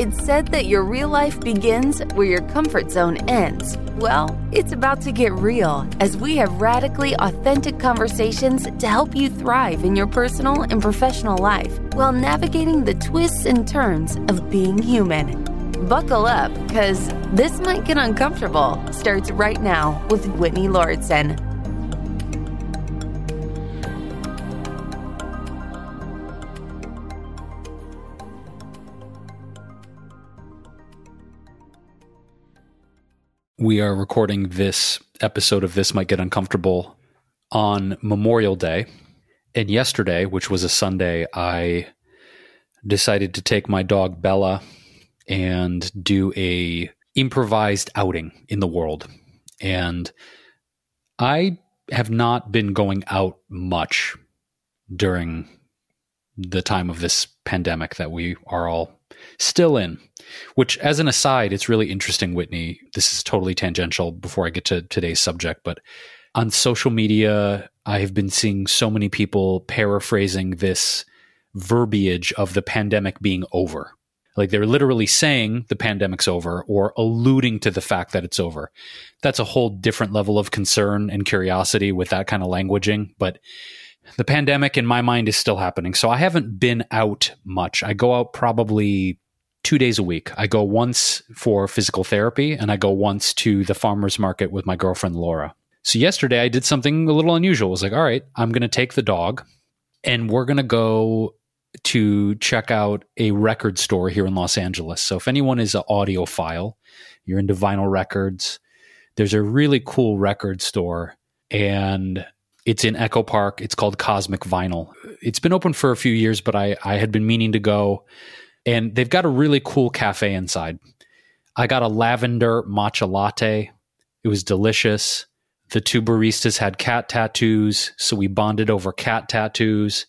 It's said that your real life begins where your comfort zone ends. Well, it's about to get real as we have radically authentic conversations to help you thrive in your personal and professional life while navigating the twists and turns of being human. Buckle up, because this might get uncomfortable. Starts right now with Whitney Lauritsen. We are recording this episode of This Might Get Uncomfortable on Memorial Day. And yesterday, which was a Sunday, I decided to take my dog Bella and do a improvised outing in the world. And I have not been going out much during the time of this pandemic that we are all still in. Which, as an aside, it's really interesting, Whitney. This is totally tangential before I get to today's subject, but on social media, I have been seeing so many people paraphrasing this verbiage of the pandemic being over. Like they're literally saying the pandemic's over or alluding to the fact that it's over. That's a whole different level of concern and curiosity with that kind of languaging. But the pandemic, in my mind, is still happening. So I haven't been out much. I go out probably two days a week. I go once for physical therapy and I go once to the farmer's market with my girlfriend Laura. So yesterday I did something a little unusual. I was like, all right, I'm going to take the dog and we're going to go to check out a record store here in Los Angeles. So if anyone is an audiophile, you're into vinyl records, there's a really cool record store and it's in Echo Park. It's called Cosmic Vinyl. It's been open for a few years, but I, I had been meaning to go and they've got a really cool cafe inside. I got a lavender matcha latte. It was delicious. The two baristas had cat tattoos, so we bonded over cat tattoos.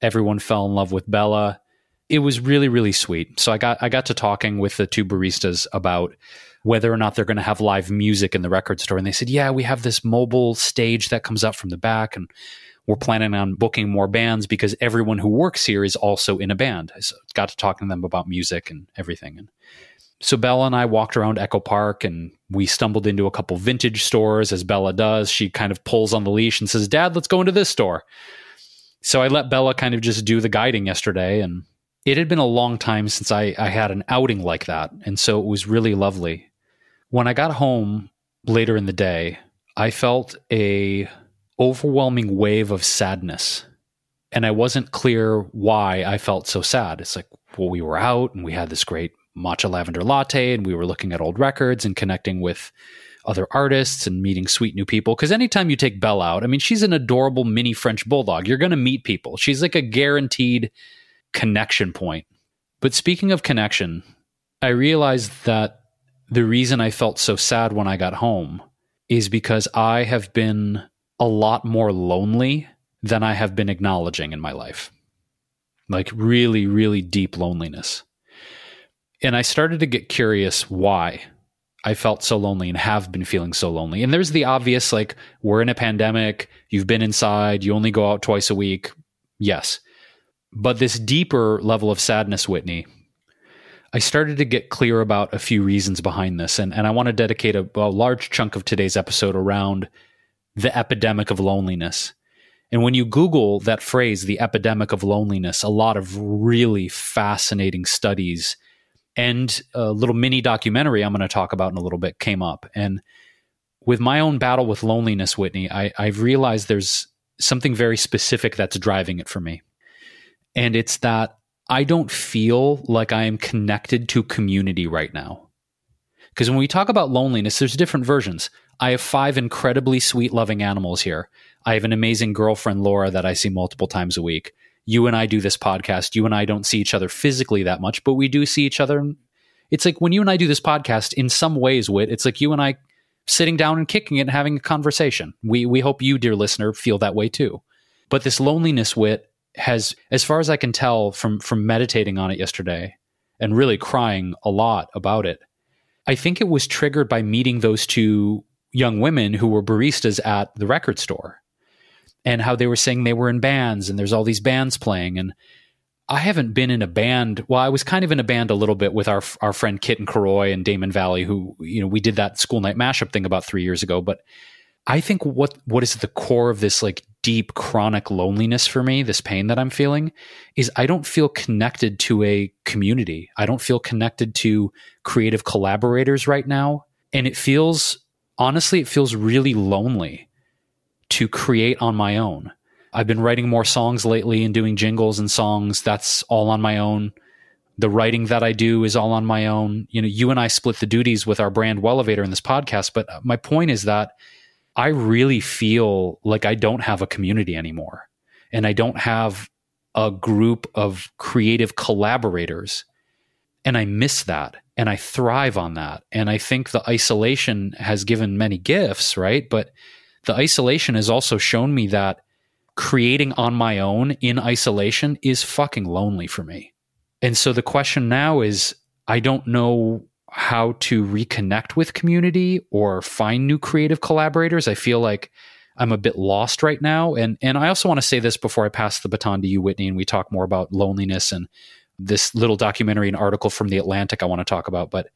Everyone fell in love with Bella. It was really really sweet. So I got I got to talking with the two baristas about whether or not they're going to have live music in the record store and they said, "Yeah, we have this mobile stage that comes up from the back and we're planning on booking more bands because everyone who works here is also in a band. I got to talking to them about music and everything. And so Bella and I walked around Echo Park and we stumbled into a couple vintage stores as Bella does. She kind of pulls on the leash and says, Dad, let's go into this store. So I let Bella kind of just do the guiding yesterday. And it had been a long time since I, I had an outing like that. And so it was really lovely. When I got home later in the day, I felt a overwhelming wave of sadness. And I wasn't clear why I felt so sad. It's like, well, we were out and we had this great matcha lavender latte and we were looking at old records and connecting with other artists and meeting sweet new people. Because anytime you take Belle out, I mean, she's an adorable mini French bulldog. You're going to meet people. She's like a guaranteed connection point. But speaking of connection, I realized that the reason I felt so sad when I got home is because I have been a lot more lonely than I have been acknowledging in my life. Like really, really deep loneliness. And I started to get curious why I felt so lonely and have been feeling so lonely. And there's the obvious like, we're in a pandemic, you've been inside, you only go out twice a week. Yes. But this deeper level of sadness, Whitney, I started to get clear about a few reasons behind this. And, and I want to dedicate a, a large chunk of today's episode around the epidemic of loneliness. And when you Google that phrase, the epidemic of loneliness, a lot of really fascinating studies and a little mini documentary I'm going to talk about in a little bit came up. And with my own battle with loneliness, Whitney, I, I've realized there's something very specific that's driving it for me. And it's that I don't feel like I am connected to community right now. Because when we talk about loneliness, there's different versions. I have five incredibly sweet, loving animals here. I have an amazing girlfriend, Laura, that I see multiple times a week. You and I do this podcast. You and I don't see each other physically that much, but we do see each other. It's like when you and I do this podcast, in some ways, Wit, it's like you and I sitting down and kicking it and having a conversation. We, we hope you, dear listener, feel that way too. But this loneliness, Wit, has, as far as I can tell from, from meditating on it yesterday and really crying a lot about it, I think it was triggered by meeting those two young women who were baristas at the record store and how they were saying they were in bands and there's all these bands playing and I haven't been in a band. Well, I was kind of in a band a little bit with our our friend Kit and Karoy and Damon Valley, who you know we did that school night mashup thing about three years ago. But I think what what is the core of this like deep chronic loneliness for me, this pain that I'm feeling, is I don't feel connected to a community. I don't feel connected to creative collaborators right now, and it feels honestly, it feels really lonely to create on my own. I've been writing more songs lately and doing jingles and songs. That's all on my own. The writing that I do is all on my own. You know, you and I split the duties with our brand Wellevatr in this podcast, but my point is that I really feel like I don't have a community anymore. And I don't have a group of creative collaborators. And I miss that. And I thrive on that. And I think the isolation has given many gifts, right? But the isolation has also shown me that creating on my own in isolation is fucking lonely for me. And so the question now is I don't know how to reconnect with community or find new creative collaborators. I feel like I'm a bit lost right now. And and I also want to say this before I pass the baton to you, Whitney, and we talk more about loneliness and this little documentary and article from the Atlantic I want to talk about. But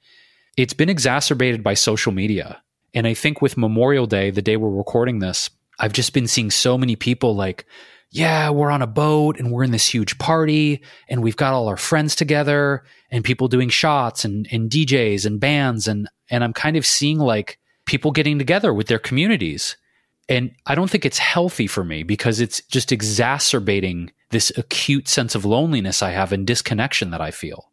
it's been exacerbated by social media. And I think with Memorial Day, the day we're recording this, I've just been seeing so many people like, yeah, we're on a boat and we're in this huge party and we've got all our friends together and people doing shots and, and DJs and bands. And, and I'm kind of seeing like people getting together with their communities. And I don't think it's healthy for me because it's just exacerbating this acute sense of loneliness I have and disconnection that I feel.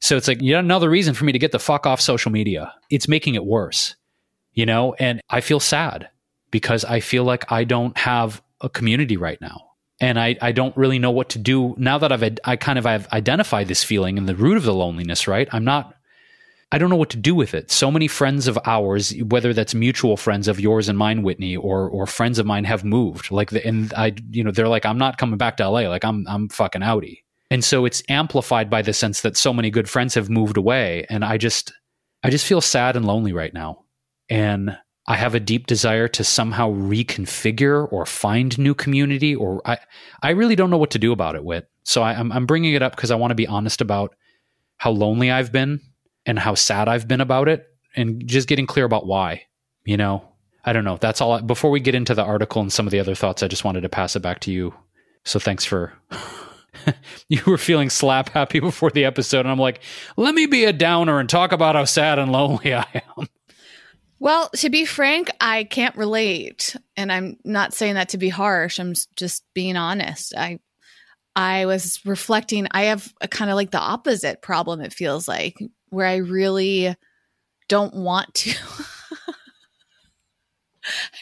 So it's like yet another reason for me to get the fuck off social media. It's making it worse, you know, and I feel sad because I feel like I don't have a community right now. And I, I don't really know what to do now that I've I kind of I've identified this feeling and the root of the loneliness, right? I'm not I don't know what to do with it. So many friends of ours, whether that's mutual friends of yours and mine, Whitney, or or friends of mine have moved. Like the, and I you know, they're like, I'm not coming back to LA. Like I'm I'm fucking outie. And so it's amplified by the sense that so many good friends have moved away. And I just I just feel sad and lonely right now. And I have a deep desire to somehow reconfigure or find new community, or I, I really don't know what to do about it, Whit. So I, am I'm, I'm bringing it up because I want to be honest about how lonely I've been and how sad I've been about it, and just getting clear about why. You know, I don't know. That's all. I, before we get into the article and some of the other thoughts, I just wanted to pass it back to you. So thanks for. you were feeling slap happy before the episode, and I'm like, let me be a downer and talk about how sad and lonely I am. Well, to be frank, I can't relate, and I'm not saying that to be harsh. I'm just being honest. I I was reflecting. I have a kind of like the opposite problem. It feels like where I really don't want to.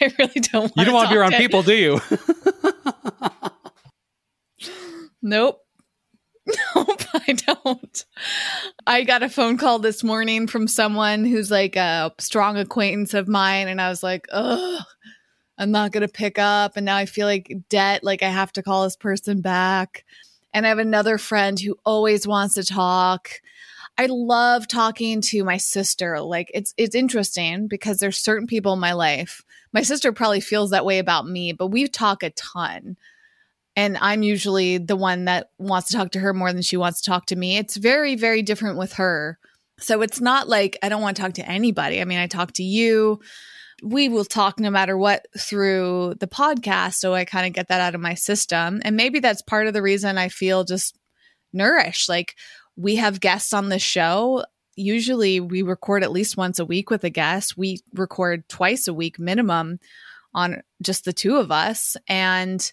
I really don't. you don't want to be around to people, do you? nope. Nope, I don't. I got a phone call this morning from someone who's like a strong acquaintance of mine, and I was like, ugh, I'm not going to pick up. And now I feel like debt, like I have to call this person back. And I have another friend who always wants to talk. I love talking to my sister. Like it's it's interesting because there's certain people in my life. My sister probably feels that way about me, but we talk a ton and I'm usually the one that wants to talk to her more than she wants to talk to me. It's very, very different with her. So it's not like I don't want to talk to anybody. I mean, I talk to you. We will talk no matter what through the podcast. So I kind of get that out of my system. And maybe that's part of the reason I feel just nourished. Like we have guests on the show. Usually we record at least once a week with a guest. We record twice a week minimum on just the two of us. And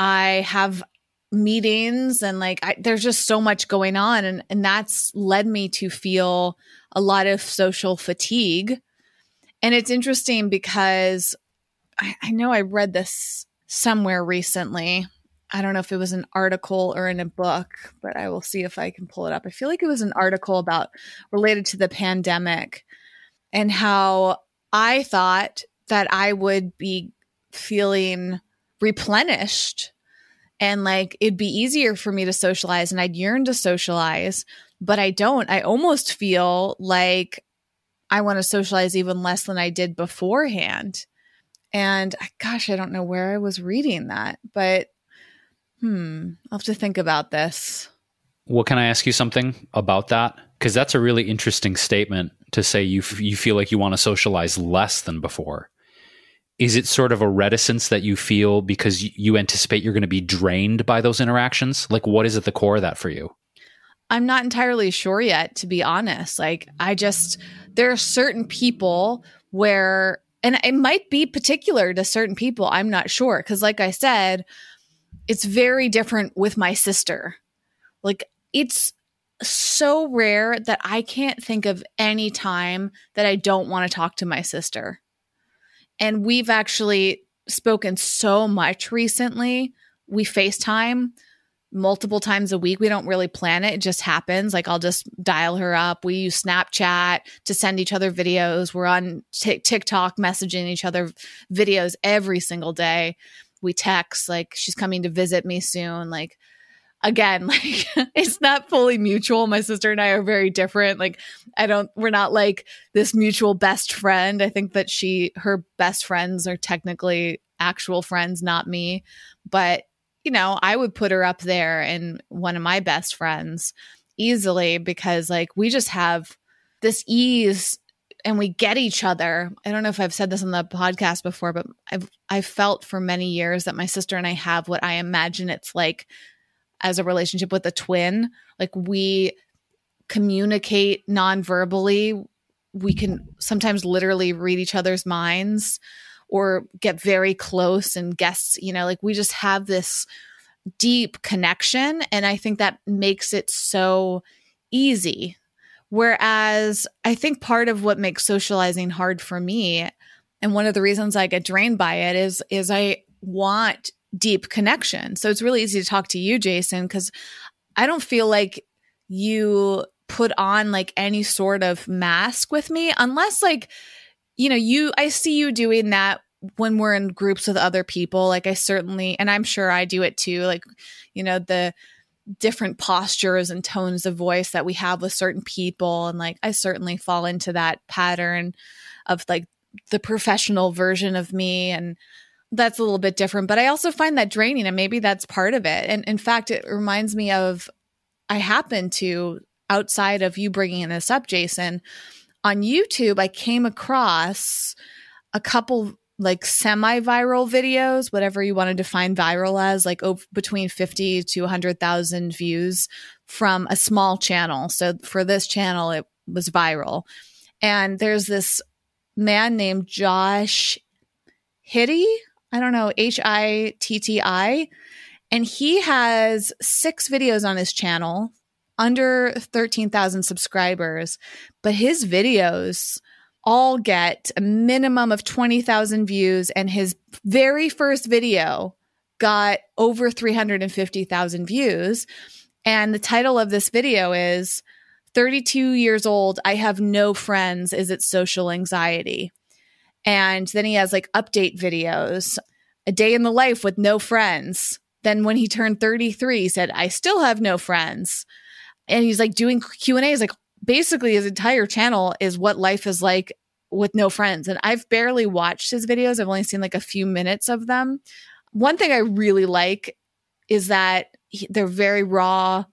I have meetings and like I, there's just so much going on and and that's led me to feel a lot of social fatigue. And it's interesting because I, I know i read this somewhere recently. I don't know if it was an article or in a book but i will see if i can pull it up. I feel like it was an article about related to the pandemic and how i thought that i would be feeling replenished and like it'd be easier for me to socialize and I'd yearn to socialize, but I don't. I almost feel like I want to socialize even less than I did beforehand. And gosh, I don't know where I was reading that, but Hmm. I'll have to think about this. Well, can I ask you something about that? Because that's a really interesting statement to say you f- you feel like you want to socialize less than before. Is it sort of a reticence that you feel because you anticipate you're going to be drained by those interactions? Like, what is at the core of that for you? I'm not entirely sure yet, to be honest. Like, I just, there are certain people where, and it might be particular to certain people. I'm not sure. Cause, like I said, it's very different with my sister. Like, it's so rare that I can't think of any time that I don't want to talk to my sister. And we've actually spoken so much recently. We FaceTime multiple times a week. We don't really plan it. It just happens. Like I'll just dial her up. We use Snapchat to send each other videos. We're on t- TikTok messaging each other videos every single day. We text like she's coming to visit me soon. Like again, like it's not fully mutual. My sister and I are very different. Like I don't we're not like this mutual best friend. I think that she her best friends are technically actual friends, not me. But you know, I would put her up there and one of my best friends easily because like we just have this ease and we get each other. I don't know if I've said this on the podcast before, but I've I've felt for many years that my sister and I have what I imagine it's like as a relationship with a twin. Like we communicate non-verbally. We can sometimes literally read each other's minds or get very close and guess, you know, like we just have this deep connection. And I think that makes it so easy. Whereas I think part of what makes socializing hard for me, and one of the reasons I get drained by it is is I want deep connection. So it's really easy to talk to you, Jason, because I don't feel like you put on like any sort of mask with me unless like you know, you, I see you doing that when we're in groups with other people. Like, I certainly, and I'm sure I do it too. Like, you know, the, different postures and tones of voice that we have with certain people and like I certainly fall into that pattern of like the professional version of me and that's a little bit different but I also find that draining and maybe that's part of it and in fact it reminds me of I happen to outside of you bringing this up Jason on YouTube, I came across a couple like semi-viral videos, whatever you want to define viral as, like between 50 to 100,000 views from a small channel. So for this channel, it was viral. And there's this man named Josh Hitti. I don't know, H I T T I. And he has six videos on his channel under 13,000 subscribers, but his videos all get a minimum of 20,000 views. And his very first video got over 350,000 views. And the title of this video is 32 years old. I have no friends. Is it social anxiety? And then he has like update videos, a day in the life with no friends. Then when he turned 33, he said, I still have no friends and he's like doing Q and A's. Like basically, his entire channel is what life is like with no friends. And I've barely watched his videos. I've only seen like a few minutes of them. One thing I really like is that he, they're very raw.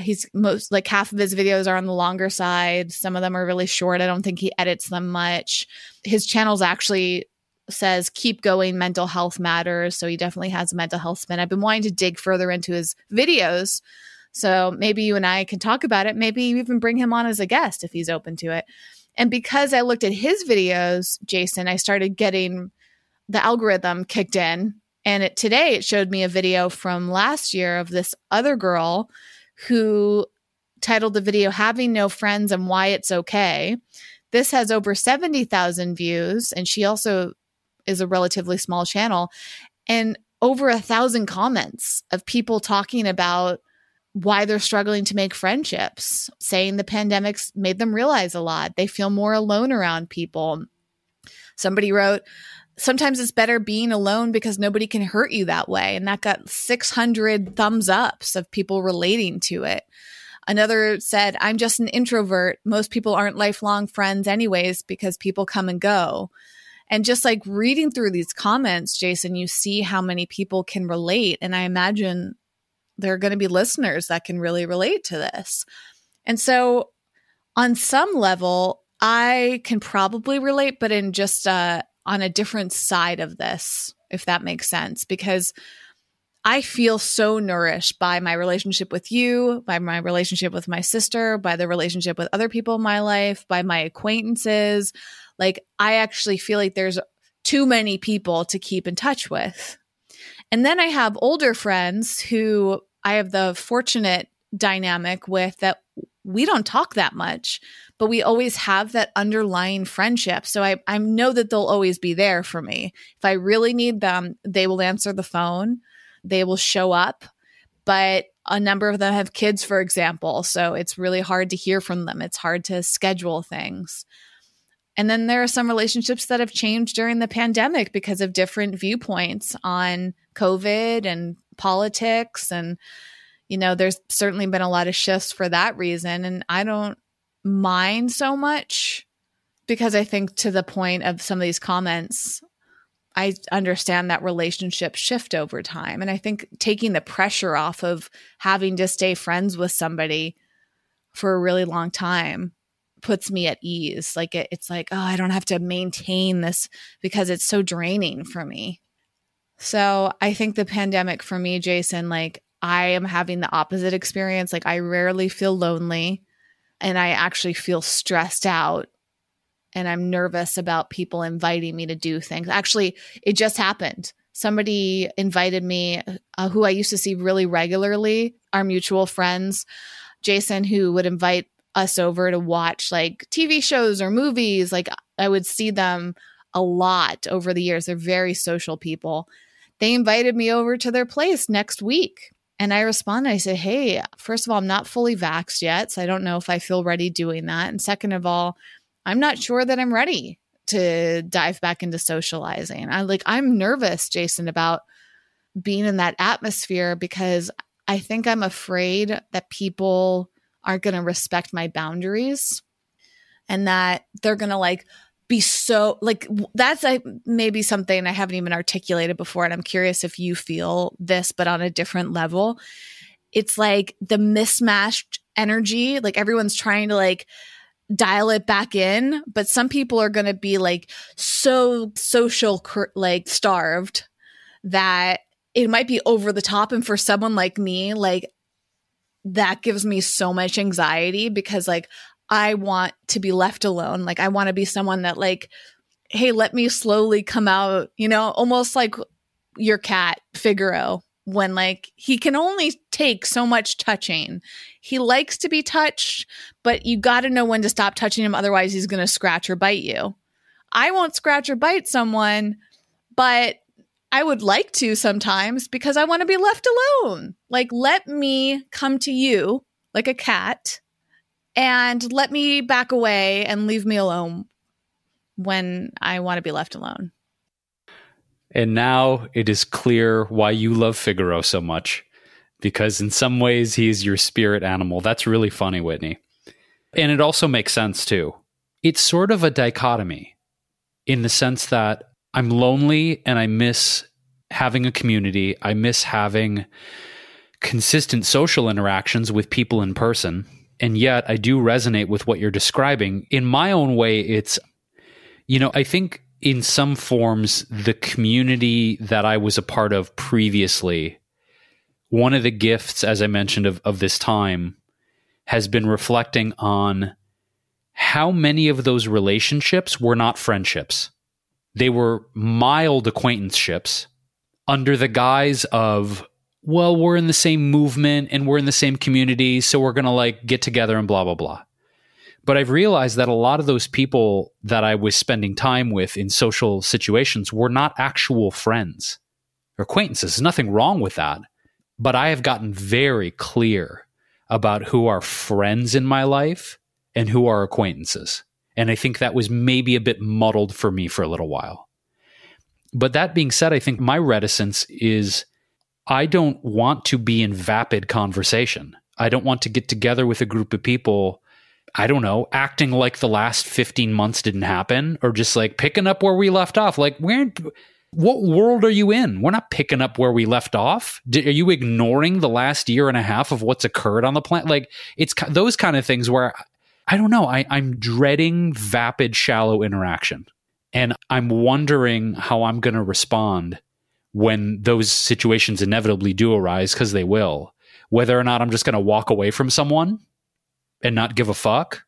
He's most like half of his videos are on the longer side. Some of them are really short. I don't think he edits them much. His channel's actually says keep going mental health matters so he definitely has a mental health spin i've been wanting to dig further into his videos so maybe you and I can talk about it. Maybe even bring him on as a guest if he's open to it. And because I looked at his videos, Jason, I started getting the algorithm kicked in. And it, today it showed me a video from last year of this other girl who titled the video Having No Friends and Why It's Okay. This has over 70,000 views, and she also is a relatively small channel, and over a thousand comments of people talking about why they're struggling to make friendships, saying the pandemic's made them realize a lot. They feel more alone around people. Somebody wrote, Sometimes it's better being alone because nobody can hurt you that way. And that got 600 thumbs ups of people relating to it. Another said, I'm just an introvert. Most people aren't lifelong friends, anyways, because people come and go. And just like reading through these comments, Jason, you see how many people can relate. And I imagine there are going to be listeners that can really relate to this. And so, on some level, I can probably relate, but in just uh, on a different side of this, if that makes sense, because I feel so nourished by my relationship with you, by my relationship with my sister, by the relationship with other people in my life, by my acquaintances. Like, I actually feel like there's too many people to keep in touch with. And then I have older friends who I have the fortunate dynamic with that we don't talk that much, but we always have that underlying friendship. So I, I know that they'll always be there for me. If I really need them, they will answer the phone, they will show up. But a number of them have kids, for example. So it's really hard to hear from them, it's hard to schedule things. And then there are some relationships that have changed during the pandemic because of different viewpoints on COVID and politics and you know, there's certainly been a lot of shifts for that reason. And I don't mind so much because I think to the point of some of these comments, I understand that relationships shift over time. And I think taking the pressure off of having to stay friends with somebody for a really long time puts me at ease. Like it, it's like, oh, I don't have to maintain this because it's so draining for me. So I think the pandemic for me, Jason, like I am having the opposite experience. Like, I rarely feel lonely and I actually feel stressed out and I'm nervous about people inviting me to do things. Actually, it just happened. Somebody invited me, uh, who I used to see really regularly, our mutual friends, Jason, who would invite us over to watch like TV shows or movies. Like, I would see them a lot over the years. They're very social people. They invited me over to their place next week. And I responded, I said, Hey, first of all, I'm not fully vaxxed yet. So I don't know if I feel ready doing that. And second of all, I'm not sure that I'm ready to dive back into socializing. I like, I'm nervous, Jason, about being in that atmosphere because I think I'm afraid that people aren't going to respect my boundaries and that they're going to like be so like that's a, maybe something I haven't even articulated before. And I'm curious if you feel this, but on a different level. It's like the mismatched energy. Like everyone's trying to like dial it back in, but some people are going to be like so social, like starved that it might be over the top. And for someone like me, like that gives me so much anxiety because like I want to be left alone. Like I want to be someone that like, hey, let me slowly come out, you know, almost like your cat, Figaro, when like he can only take so much touching. He likes to be touched, but you got to know when to stop touching him. Otherwise, he's going to scratch or bite you. I won't scratch or bite someone, but I would like to sometimes because I want to be left alone. Like, let me come to you like a cat and let me back away and leave me alone when I want to be left alone. And now it is clear why you love Figaro so much, because in some ways he is your spirit animal. That's really funny, Whitney. And it also makes sense too. It's sort of a dichotomy in the sense that I'm lonely and I miss having a community. I miss having consistent social interactions with people in person and yet I do resonate with what you're describing. In my own way, it's, you know, I think in some forms, the community that I was a part of previously, one of the gifts, as I mentioned, of, of this time has been reflecting on how many of those relationships were not friendships. They were mild acquaintanceships under the guise of well, we're in the same movement and we're in the same community, so we're going to like get together and blah, blah, blah. But I've realized that a lot of those people that I was spending time with in social situations were not actual friends or acquaintances. There's nothing wrong with that. But I have gotten very clear about who are friends in my life and who are acquaintances. And I think that was maybe a bit muddled for me for a little while. But that being said, I think my reticence is I don't want to be in vapid conversation. I don't want to get together with a group of people I don't know, acting like the last 15 months didn't happen or just like picking up where we left off. Like, where, what world are you in? We're not picking up where we left off. are you ignoring the last year and a half of what's occurred on the planet? Like, it's those kind of things where I don't know. I, I'm dreading vapid, shallow interaction. And I'm wondering how I'm going to respond when those situations inevitably do arise, because they will. Whether or not I'm just going to walk away from someone and not give a fuck,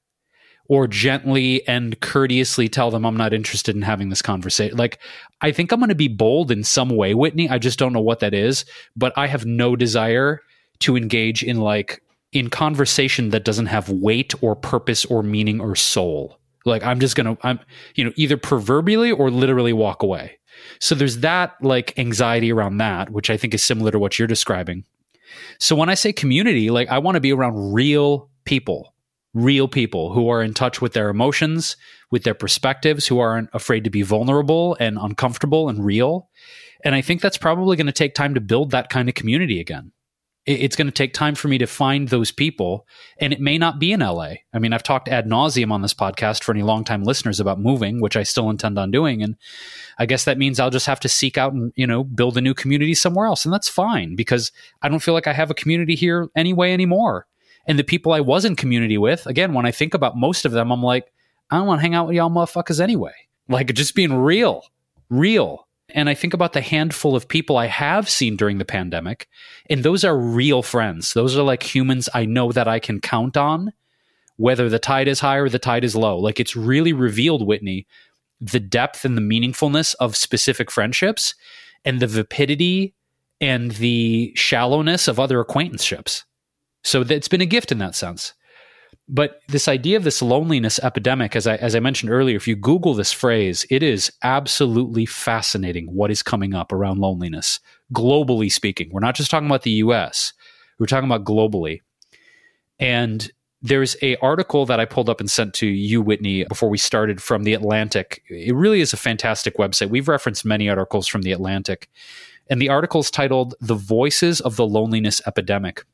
or gently and courteously tell them I'm not interested in having this conversation. Like, I think I'm going to be bold in some way, Whitney. I just don't know what that is, but I have no desire to engage in like in conversation that doesn't have weight or purpose or meaning or soul. Like I'm just going to I'm you know either proverbially or literally walk away. So there's that like anxiety around that, which I think is similar to what you're describing. So when I say community, like I want to be around real people, real people who are in touch with their emotions, with their perspectives, who aren't afraid to be vulnerable and uncomfortable and real. And I think that's probably going to take time to build that kind of community again it's going to take time for me to find those people and it may not be in la i mean i've talked ad nauseum on this podcast for any longtime listeners about moving which i still intend on doing and i guess that means i'll just have to seek out and you know build a new community somewhere else and that's fine because i don't feel like i have a community here anyway anymore. And the people i was in community with again when i think about most of them i'm like i don't want to hang out with y'all motherfuckers anyway. Like just being real real and I think about the handful of people I have seen during the pandemic, and those are real friends. Those are like humans I know that I can count on, whether the tide is high or the tide is low. Like it's really revealed, Whitney, the depth and the meaningfulness of specific friendships and the vapidity and the shallowness of other acquaintanceships. So it's been a gift in that sense. But this idea of this loneliness epidemic, as I, as I mentioned earlier, if you Google this phrase, it is absolutely fascinating what is coming up around loneliness, globally speaking. We're not just talking about the US, we're talking about globally. And there's a article that I pulled up and sent to you, Whitney, before we started from the Atlantic. It really is a fantastic website. We've referenced many articles from the Atlantic. And the article is titled The Voices of the Loneliness Epidemic.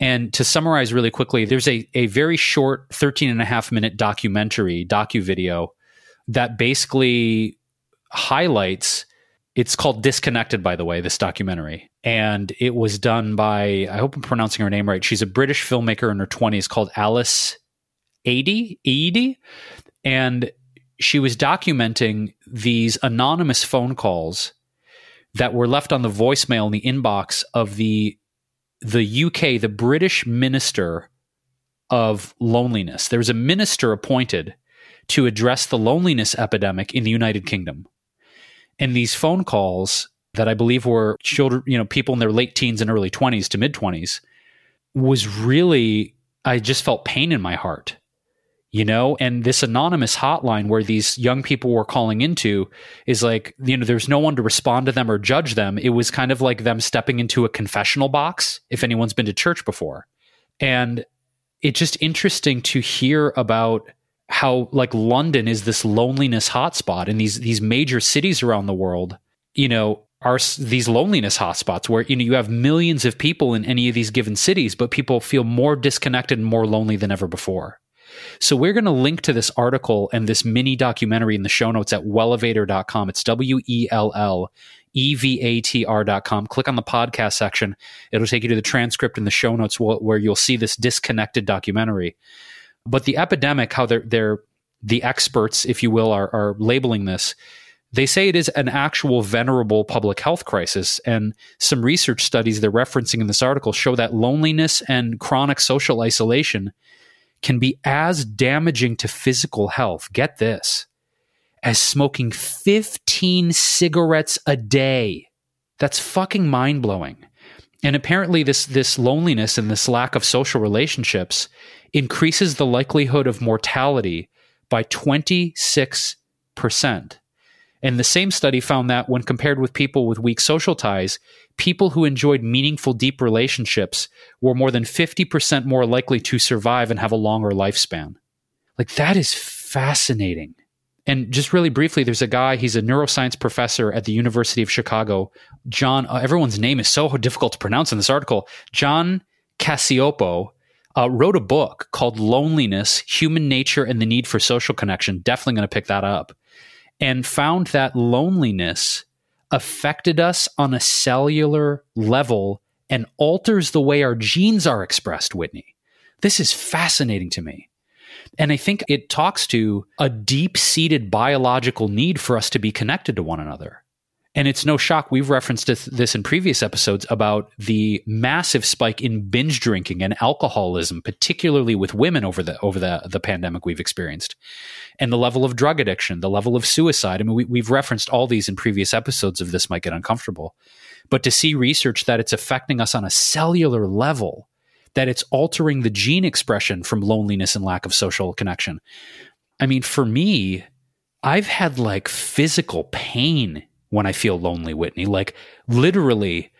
And to summarize really quickly, there's a, a very short 13 and a half minute documentary, docu video that basically highlights it's called Disconnected, by the way, this documentary. And it was done by, I hope I'm pronouncing her name right. She's a British filmmaker in her 20s called Alice Aedy. Aedy. And she was documenting these anonymous phone calls that were left on the voicemail in the inbox of the the UK, the British minister of loneliness. There was a minister appointed to address the loneliness epidemic in the United Kingdom. And these phone calls that I believe were children, you know, people in their late teens and early 20s to mid 20s was really, I just felt pain in my heart you know? And this anonymous hotline where these young people were calling into is like you know there's no one to respond to them or judge them. It was kind of like them stepping into a confessional box if anyone's been to church before. And it's just interesting to hear about how like london is this loneliness hotspot and these these major cities around the world you know are these loneliness hotspots where you know you have millions of people in any of these given cities but people feel more disconnected and more lonely than ever before so we're going to link to this article and this mini documentary in the show notes at wellevatr.com. It's W E L L E V A T R.com. Click on the podcast section. It'll take you to the transcript in the show notes where you'll see this disconnected documentary. But the epidemic, how they're, they're the experts, if you will, are, are labeling this. They say it is an actual venerable public health crisis. And some research studies they're referencing in this article show that loneliness and chronic social isolation can be as damaging to physical health, get this, as smoking 15 cigarettes a day. That's fucking mind blowing. And apparently, this, this loneliness and this lack of social relationships increases the likelihood of mortality by 26%. And the same study found that when compared with people with weak social ties, people who enjoyed meaningful, deep relationships were more than 50% more likely to survive and have a longer lifespan. Like, that is fascinating. And just really briefly, there's a guy, he's a neuroscience professor at the University of Chicago. John, uh, everyone's name is so difficult to pronounce in this article. John Cacioppo uh, wrote a book called Loneliness Human Nature and the Need for Social Connection. Definitely going to pick that up. And found that loneliness affected us on a cellular level and alters the way our genes are expressed, Whitney. This is fascinating to me. And I think it talks to a deep seated biological need for us to be connected to one another. And it's no shock, we've referenced this in previous episodes about the massive spike in binge drinking and alcoholism, particularly with women over the over the, the pandemic we've experienced. And the level of drug addiction, the level of suicide. I mean, we, we've referenced all these in previous episodes of This Might Get Uncomfortable. But to see research that it's affecting us on a cellular level, that it's altering the gene expression from loneliness and lack of social connection. I mean, for me, I've had like physical pain when I feel lonely, Whitney. Like literally,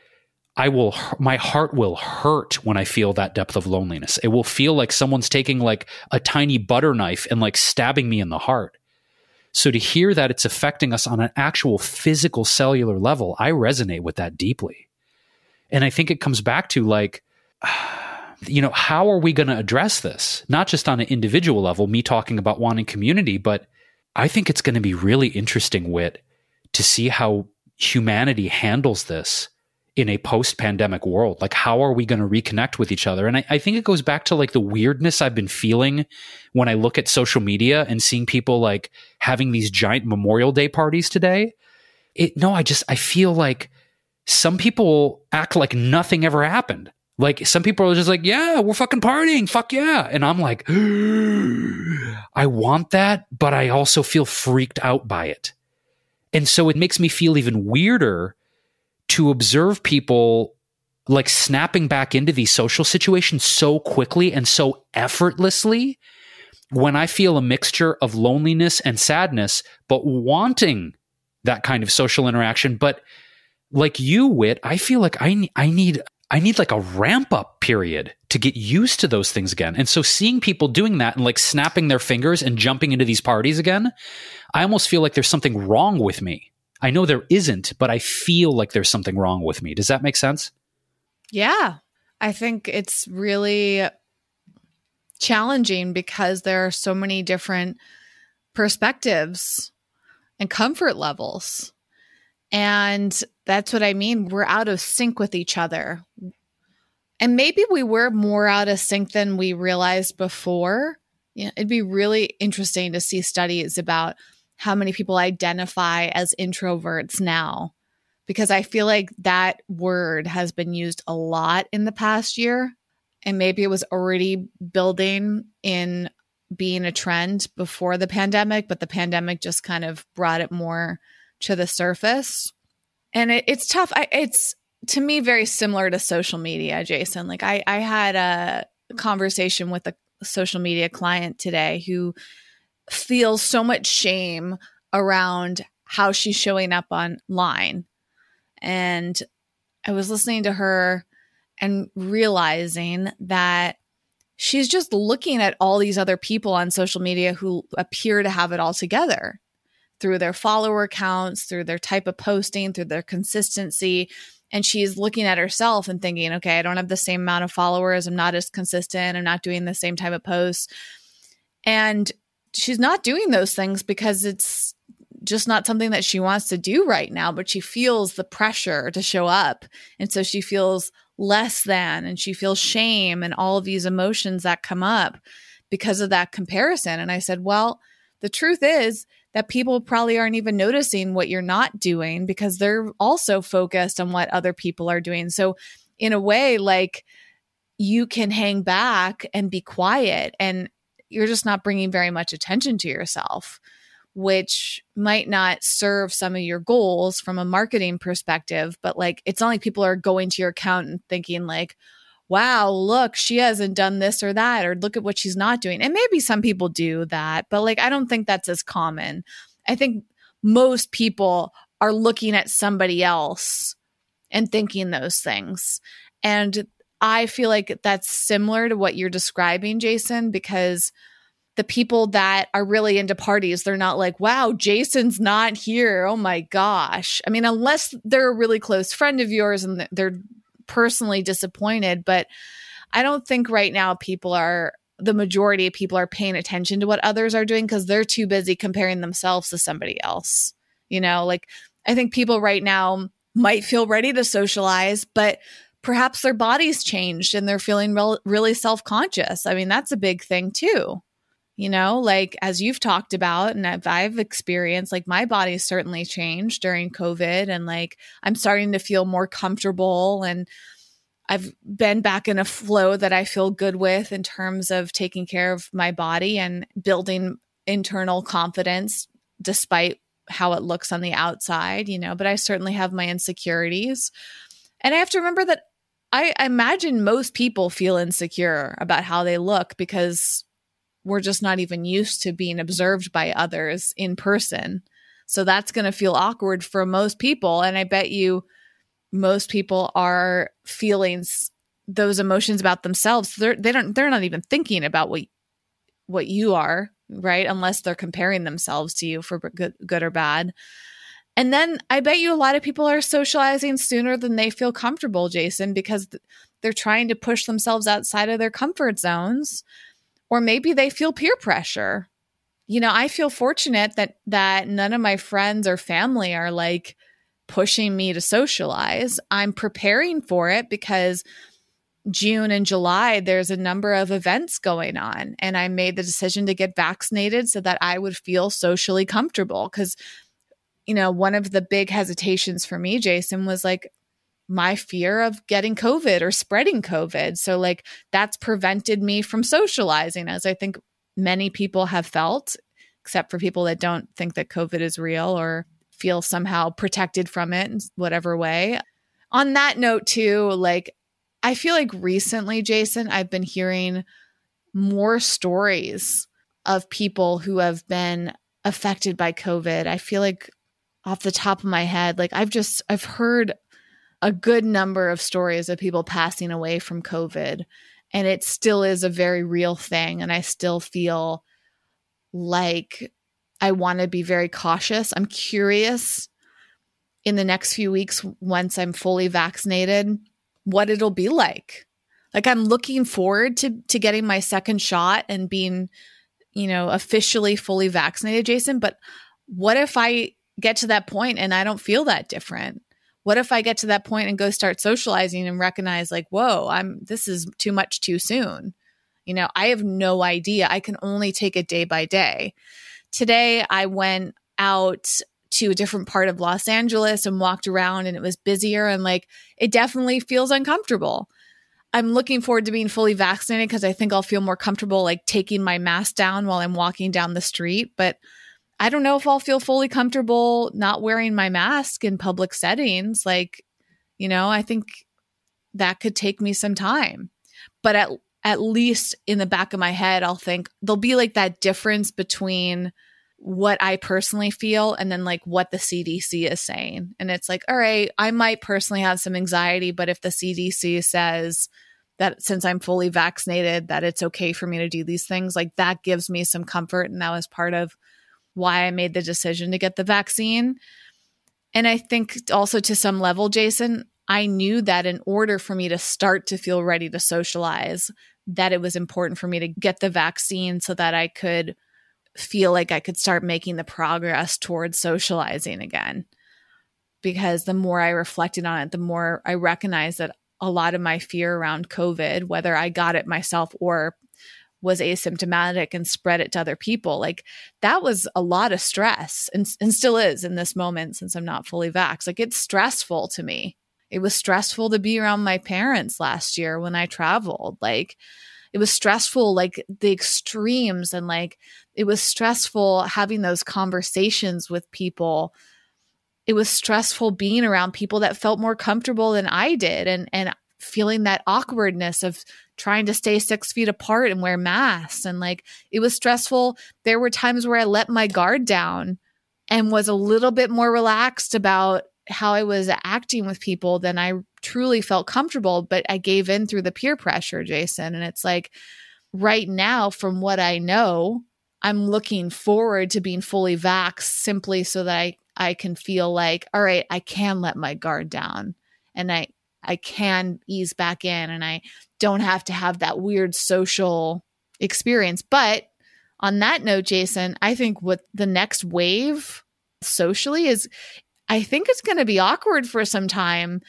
I will, my heart will hurt when I feel that depth of loneliness. It will feel like someone's taking like a tiny butter knife and like stabbing me in the heart. So to hear that it's affecting us on an actual physical cellular level, I resonate with that deeply. And I think it comes back to like, you know, how are we going to address this? Not just on an individual level, me talking about wanting community, but I think it's going to be really interesting, Wit, to see how humanity handles this in a post pandemic world. Like, how are we going to reconnect with each other? And I, I, think it goes back to like the weirdness I've been feeling when I look at social media and seeing people like having these giant Memorial Day parties today. It, no, I just, I feel like some people act like nothing ever happened. Like some people are just like, yeah, we're fucking partying. Fuck yeah. And I'm like, I want that, but I also feel freaked out by it. And so it makes me feel even weirder to observe people like snapping back into these social situations so quickly and so effortlessly when I feel a mixture of loneliness and sadness, but wanting that kind of social interaction. But like you, Wit, I feel like I, I need I need like a ramp up period to get used to those things again. And so seeing people doing that and like snapping their fingers and jumping into these parties again, I almost feel like there's something wrong with me. I know there isn't, but I feel like there's something wrong with me. Does that make sense? Yeah. I think it's really challenging because there are so many different perspectives and comfort levels. And that's what I mean. We're out of sync with each other. And maybe we were more out of sync than we realized before. Yeah, it'd be really interesting to see studies about how many people identify as introverts now. Because I feel like that word has been used a lot in the past year and maybe it was already building in being a trend before the pandemic but the pandemic just kind of brought it more to the surface. And it, it's tough. I, it's to me very similar to social media jason. Like i i had a conversation with a social media client today who feels so much shame around how she's showing up online and i was listening to her and realizing that she's just looking at all these other people on social media who appear to have it all together through their follower counts, through their type of posting, through their consistency. And she's looking at herself and thinking, okay, I don't have the same amount of followers. I'm not as consistent. I'm not doing the same type of posts. And she's not doing those things because it's just not something that she wants to do right now, but she feels the pressure to show up. And so she feels less than and she feels shame and all of these emotions that come up because of that comparison. And I said, well, the truth is, that people probably aren't even noticing what you're not doing because they're also focused on what other people are doing. So, in a way, like you can hang back and be quiet, and you're just not bringing very much attention to yourself, which might not serve some of your goals from a marketing perspective. But like, it's not like people are going to your account and thinking, like, wow, look, she hasn't done this or that, or look at what she's not doing. And maybe some people do that, but like, I don't think that's as common. I think most people are looking at somebody else and thinking those things. And I feel like that's similar to what you're describing, Jason, because the people that are really into parties, they're not like, wow, Jason's not here. Oh my gosh. I mean, unless they're a really close friend of yours and they're personally disappointed, but I don't think right now people are the majority of people are paying attention to what others are doing because they're too busy comparing themselves to somebody else. You know, like I think people right now might feel ready to socialize, but perhaps their body's changed and they're feeling re- really self conscious. I mean, that's a big thing too. You know, like as you've talked about and I've, I've experienced, like my body's certainly changed during COVID and like I'm starting to feel more comfortable and I've been back in a flow that I feel good with in terms of taking care of my body and building internal confidence despite how it looks on the outside, you know, but I certainly have my insecurities. And I have to remember that I, imagine most people feel insecure about how they look because we're just not even used to being observed by others in person. So that's going to feel awkward for most people. And I bet you most people are feeling those emotions about themselves. They're they don't they're not even thinking about what what you are, right? Unless they're comparing themselves to you for good, good or bad. And then I bet you a lot of people are socializing sooner than they feel comfortable, Jason, because they're trying to push themselves outside of their comfort zones or maybe they feel peer pressure. You know, I feel fortunate that that none of my friends or family are like pushing me to socialize. I'm preparing for it because June and July, there's a number of events going on. And I made the decision to get vaccinated so that I would feel socially comfortable. Because, you know, one of the big hesitations for me, Jason, was like my fear of getting COVID or spreading COVID. So, like, that's prevented me from socializing, as I think many people have felt, except for people that don't think that COVID is real or feel somehow protected from it in whatever way. On that note, too, like I feel like recently, Jason, I've been hearing more stories of people who have been affected by COVID. I feel like off the top of my head, like I've just I've heard a good number of stories of people passing away from COVID. And it still is a very real thing. And I still feel like I want to be very cautious. I'm curious in the next few weeks, once I'm fully vaccinated, what it'll be like. Like I'm looking forward to to getting my second shot and being, you know, officially fully vaccinated, Jason. But what if I get to that point and I don't feel that different? What if I get to that point and go start socializing and recognize like, whoa, I'm this is too much too soon. You know, I have no idea. I can only take it day by day. Today, I went out to a different part of Los Angeles and walked around, and it was busier and like it definitely feels uncomfortable. I'm looking forward to being fully vaccinated because I think I'll feel more comfortable like taking my mask down while I'm walking down the street. But I don't know if I'll feel fully comfortable not wearing my mask in public settings. Like, you know, I think that could take me some time. But at at least in the back of my head, I'll think there'll be like that difference between what I personally feel and then like what the CDC is saying. And it's like, all right, I might personally have some anxiety, but if the CDC says that since I'm fully vaccinated, that it's okay for me to do these things, like that gives me some comfort. And that was part of why I made the decision to get the vaccine. And I think also to some level, Jason, I knew that in order for me to start to feel ready to socialize, that it was important for me to get the vaccine so that I could feel like I could start making the progress towards socializing again. Because the more I reflected on it, the more I recognized that a lot of my fear around COVID, whether I got it myself or was asymptomatic and spread it to other people, like that was a lot of stress and, and still is in this moment since I'm not fully vaxxed. Like it's stressful to me it was stressful to be around my parents last year when I traveled. Like, it was stressful, like the extremes, and like it was stressful having those conversations with people. It was stressful being around people that felt more comfortable than I did, and and feeling that awkwardness of trying to stay six feet apart and wear masks. And like it was stressful. There were times where I let my guard down and was a little bit more relaxed about how I was acting with people, then I truly felt comfortable, but I gave in through the peer pressure, Jason. And it's like right now, from what I know, I'm looking forward to being fully vaxxed simply so that I, I can feel like, all right, I can let my guard down and I, I can ease back in and I don't have to have that weird social experience. But on that note, Jason, I think what the next wave socially is, I think it's going to be awkward for some time.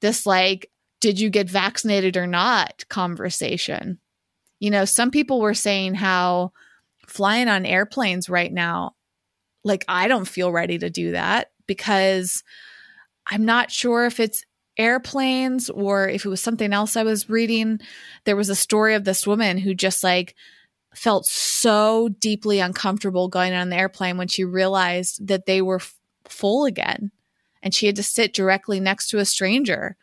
This, like, did you get vaccinated or not conversation. You know, some people were saying how flying on airplanes right now, like, I don't feel ready to do that because I'm not sure if it's airplanes or if it was something else I was reading. There was a story of this woman who just like felt so deeply uncomfortable going on the airplane when she realized that they were f- full again and she had to sit directly next to a stranger.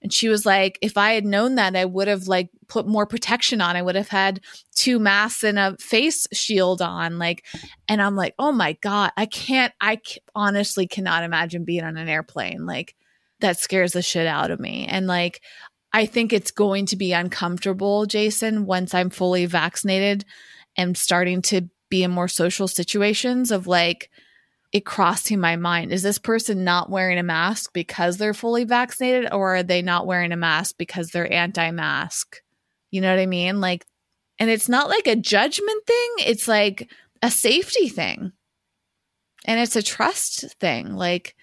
And she was like, if I had known that, I would have like put more protection on. I would have had two masks and a face shield on. Like, and I'm like, oh my God, I can't, I honestly cannot imagine being on an airplane. Like, that scares the shit out of me. And like, I think it's going to be uncomfortable, Jason, once I'm fully vaccinated and starting to be in more social situations of like, it crossing my mind. Is this person not wearing a mask because they're fully vaccinated or are they not wearing a mask because they're anti-mask? You know what i mean? Like and it's not like a judgment thing. It's like a safety thing. And it's a trust thing. Like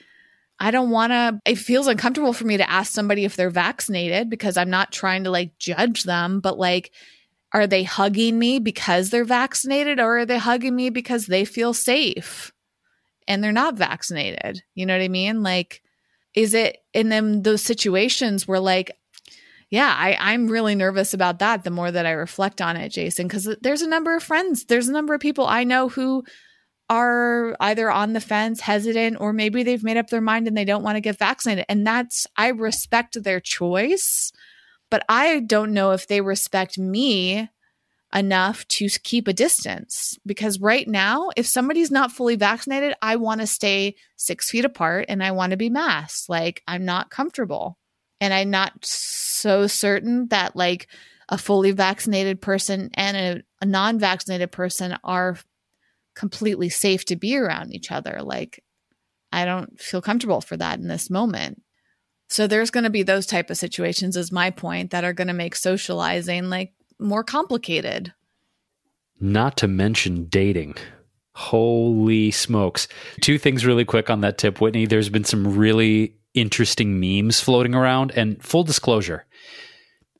I don't want to, it feels uncomfortable for me to ask somebody if they're vaccinated because I'm not trying to like judge them, but like, are they hugging me because they're vaccinated or are they hugging me because they feel safe and they're not vaccinated? You know what I mean? Like, is it in them those situations where like, yeah, I, I'm really nervous about that the more that I reflect on it, Jason, because there's a number of friends, there's a number of people I know who are either on the fence, hesitant, or maybe they've made up their mind and they don't want to get vaccinated. And that's, I respect their choice, but I don't know if they respect me enough to keep a distance because right now, if somebody's not fully vaccinated, I want to stay six feet apart and I want to be masked. Like, I'm not comfortable. And I'm not so certain that, like, a fully vaccinated person and a, a non vaccinated person are completely safe to be around each other. Like, I don't feel comfortable for that in this moment. So there's going to be those type of situations is my point that are going to make socializing like more complicated. Not to mention dating. Holy smokes. Two things really quick on that tip, Whitney. There's been some really interesting memes floating around and full disclosure.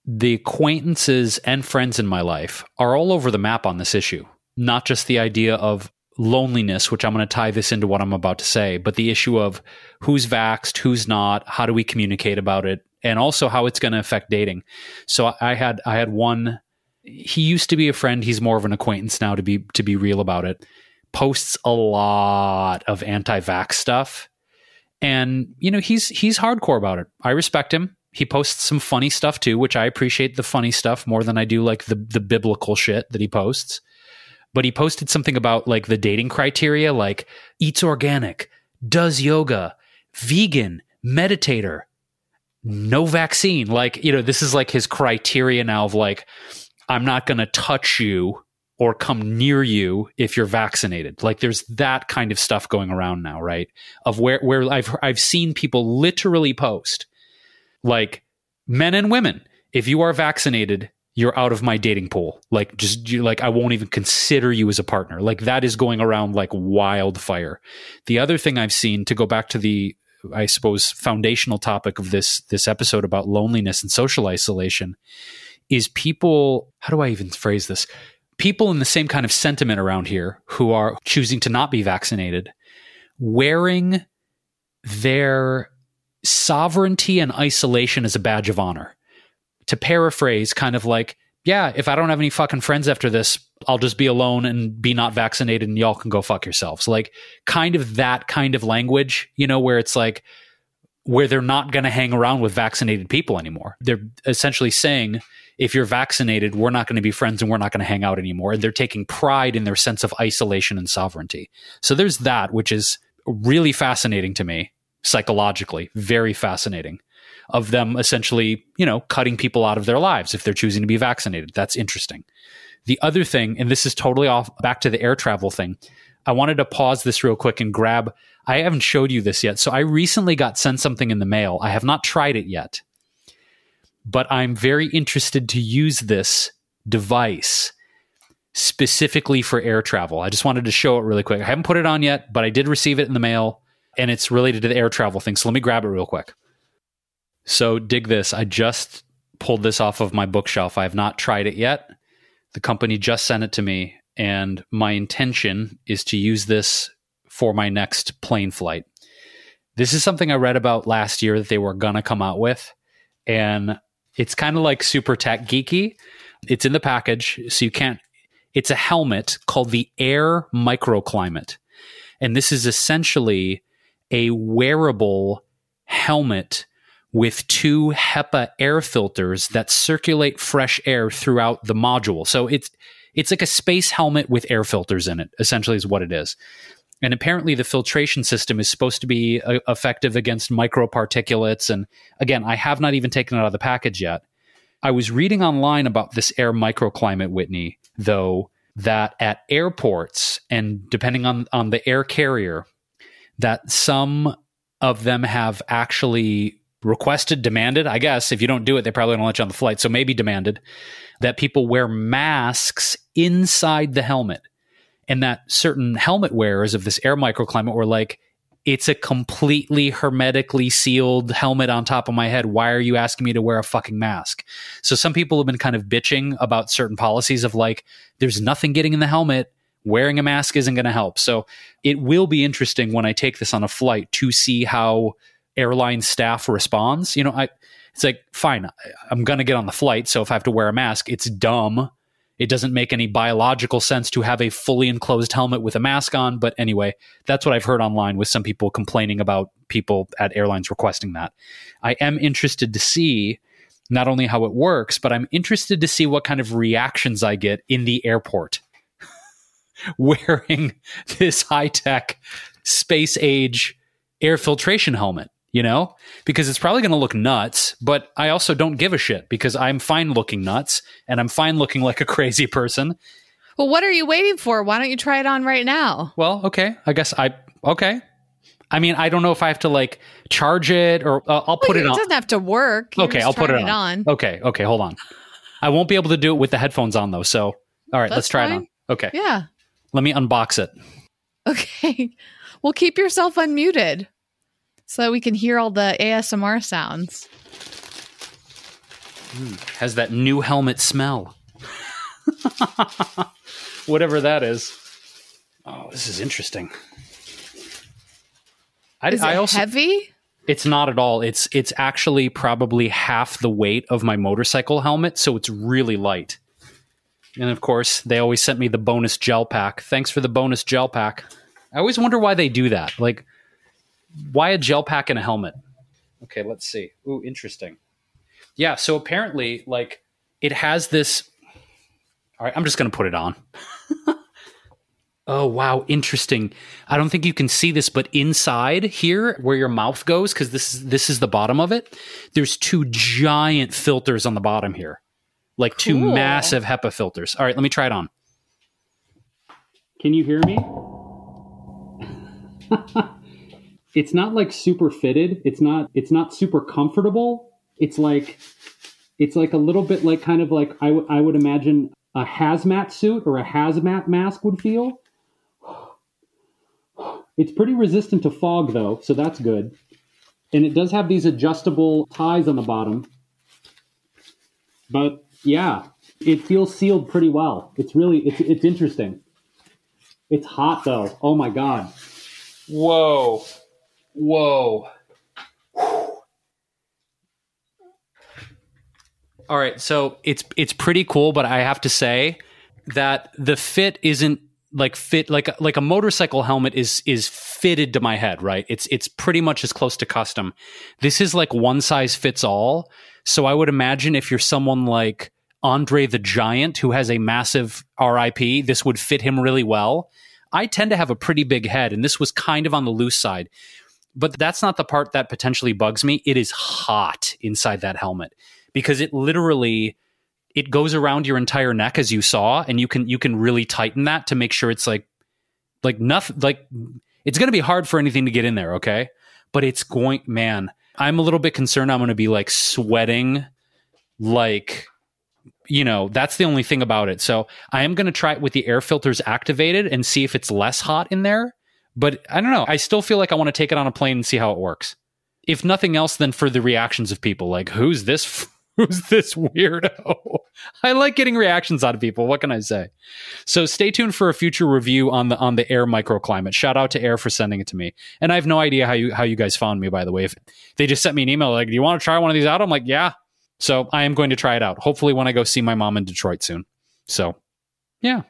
The acquaintances and friends in my life are all over the map on this issue not just the idea of loneliness, which I'm going to tie this into what I'm about to say, but the issue of who's vaxxed, who's not, how do we communicate about it, and also how it's going to affect dating. So I had I had one. He used to be a friend. He's more of an acquaintance now. To be to be real about it, posts a lot of anti-vax stuff, and you know he's he's hardcore about it. I respect him. He posts some funny stuff too, which I appreciate the funny stuff more than I do like the the biblical shit that he posts but he posted something about like the dating criteria like eats organic, does yoga, vegan, meditator, no vaccine. Like, you know, this is like his criteria now of like, I'm not going to touch you or come near you if you're vaccinated. Like there's that kind of stuff going around now, right? Of where where I've I've seen people literally post like men and women, if you are vaccinated, you're out of my dating pool. Like just you, like I won't even consider you as a partner. Like that is going around like wildfire. The other thing I've seen to go back to the I suppose foundational topic of this this episode about loneliness and social isolation is people how do I even phrase this? People in the same kind of sentiment around here who are choosing to not be vaccinated wearing their sovereignty and isolation as a badge of honor to paraphrase, kind of like, yeah, if I don't have any fucking friends after this, I'll just be alone and be not vaccinated and y'all can go fuck yourselves. Like, kind of that kind of language, you know, where it's like, where they're not going to hang around with vaccinated people anymore. They're essentially saying, if you're vaccinated, we're not going to be friends and we're not going to hang out anymore. And they're taking pride in their sense of isolation and sovereignty. So there's that, which is really fascinating to me psychologically, very fascinating of them essentially, you know, cutting people out of their lives if they're choosing to be vaccinated. That's interesting. The other thing, and this is totally off back to the air travel thing. I wanted to pause this real quick and grab. I haven't showed you this yet. So I recently got sent something in the mail. I have not tried it yet. but I'm very interested to use this device specifically for air travel. I just wanted to show it really quick. I haven't put it on yet, but I did receive it in the mail and it's related to the air travel thing. So let me grab it real quick. So dig this. I just pulled this off of my bookshelf. I have not tried it yet. The company just sent it to me, and my intention is to use this for my next plane flight. This is something I read about last year that they were going to come out with, and it's kind of like super tech geeky. It's in the package, so you can't. It's a helmet called the Air Microclimate. And this is essentially a wearable helmet with two HEPA air filters that circulate fresh air throughout the module. So it's it's like a space helmet with air filters in it. Essentially, is what it is. And apparently, the filtration system is supposed to be uh, effective against microparticulates. And again, I have not even taken it out of the package yet. I was reading online about this air microclimate, Whitney, though, that at airports and depending on, on the air carrier, that some of them have actually requested, demanded, I guess. If you don't do it, they probably don't let you on the flight. So maybe demanded that people wear masks inside the helmet. And that certain helmet wearers of this air microclimate were like, it's a completely hermetically sealed helmet on top of my head. Why are you asking me to wear a fucking mask? So some people have been kind of bitching about certain policies of like, there's nothing getting in the helmet. Wearing a mask isn't going to help. So it will be interesting when I take this on a flight to see how airline staff responds. You know, I it's like fine, I'm going to get on the flight, so if I have to wear a mask, it's dumb. It doesn't make any biological sense to have a fully enclosed helmet with a mask on, but anyway, that's what I've heard online with some people complaining about people at airlines requesting that. I am interested to see not only how it works, but I'm interested to see what kind of reactions I get in the airport wearing this high tech space age air filtration helmet you know, because it's probably going to look nuts, but I also don't give a shit because I'm fine looking nuts and I'm fine looking like a crazy person. Well, what are you waiting for? Why don't you try it on right now? Well, okay. I guess I, okay. I mean, I don't know if I have to like charge it or uh, I'll well, put it, it on. It doesn't have to work. You're okay, I'll put it on. it on. Okay, okay, hold on. I won't be able to do it with the headphones on though. So, all right, That's let's try fine. it on. Okay. Yeah. Let me unbox it. Okay. Well, keep yourself unmuted so that we can hear all the ASMR sounds. Mm, has that new helmet smell. Whatever that is. Oh, this is interesting. I, is it I also, heavy? It's not at all. It's it's actually probably half the weight of my motorcycle helmet, so it's really light. And of course, they always sent me the bonus gel pack. Thanks for the bonus gel pack. I always wonder why they do that. Like why a gel pack and a helmet? Okay, let's see. Ooh, interesting. Yeah, so apparently, like, it has this. All right, I'm just going to put it on. oh, wow, interesting. I don't think you can see this, but inside here, where your mouth goes, because this is this is the bottom of it. There's two giant filters on the bottom here, like two cool. massive HEPA filters. All right, let me try it on. Can you hear me? it's not like super fitted. It's not it's not super comfortable. It's like it's like a little bit like kind of like I, w- I would imagine a hazmat suit or a hazmat mask would feel. It's pretty resistant to fog though, so that's good. And it does have these adjustable ties on the bottom. But yeah, it feels sealed pretty well. It's really it's it's interesting. It's hot though. Oh my god. Whoa. Whoa. All right, so it's it's pretty cool, but I have to say that the fit isn't like fit like like a motorcycle helmet is is fitted to my head, right? It's it's pretty much as close to custom. This is like one size fits all. So I would imagine if you're someone like Andre the Giant who has a massive RIP, this would fit him really well. I tend to have a pretty big head and this was kind of on the loose side. But that's not the part that potentially bugs me. It is hot inside that helmet because it literally it goes around your entire neck as you saw and you can you can really tighten that to make sure it's like like nothing like it's going to be hard for anything to get in there, okay? But it's going man, I'm a little bit concerned I'm going to be like sweating like you know, that's the only thing about it. So I am going to try it with the air filters activated and see if it's less hot in there. But I don't know. I still feel like I want to take it on a plane and see how it works. If nothing else, then for the reactions of people, like who's this? Who's this weirdo? I like getting reactions out of people. What can I say? So stay tuned for a future review on the on the Air microclimate. Shout out to Air for sending it to me. And I have no idea how you how you guys found me. By the way, if they just sent me an email like, "Do you want to try one of these out?" I'm like, "Yeah." So I am going to try it out. Hopefully, when I go see my mom in Detroit soon. So, yeah.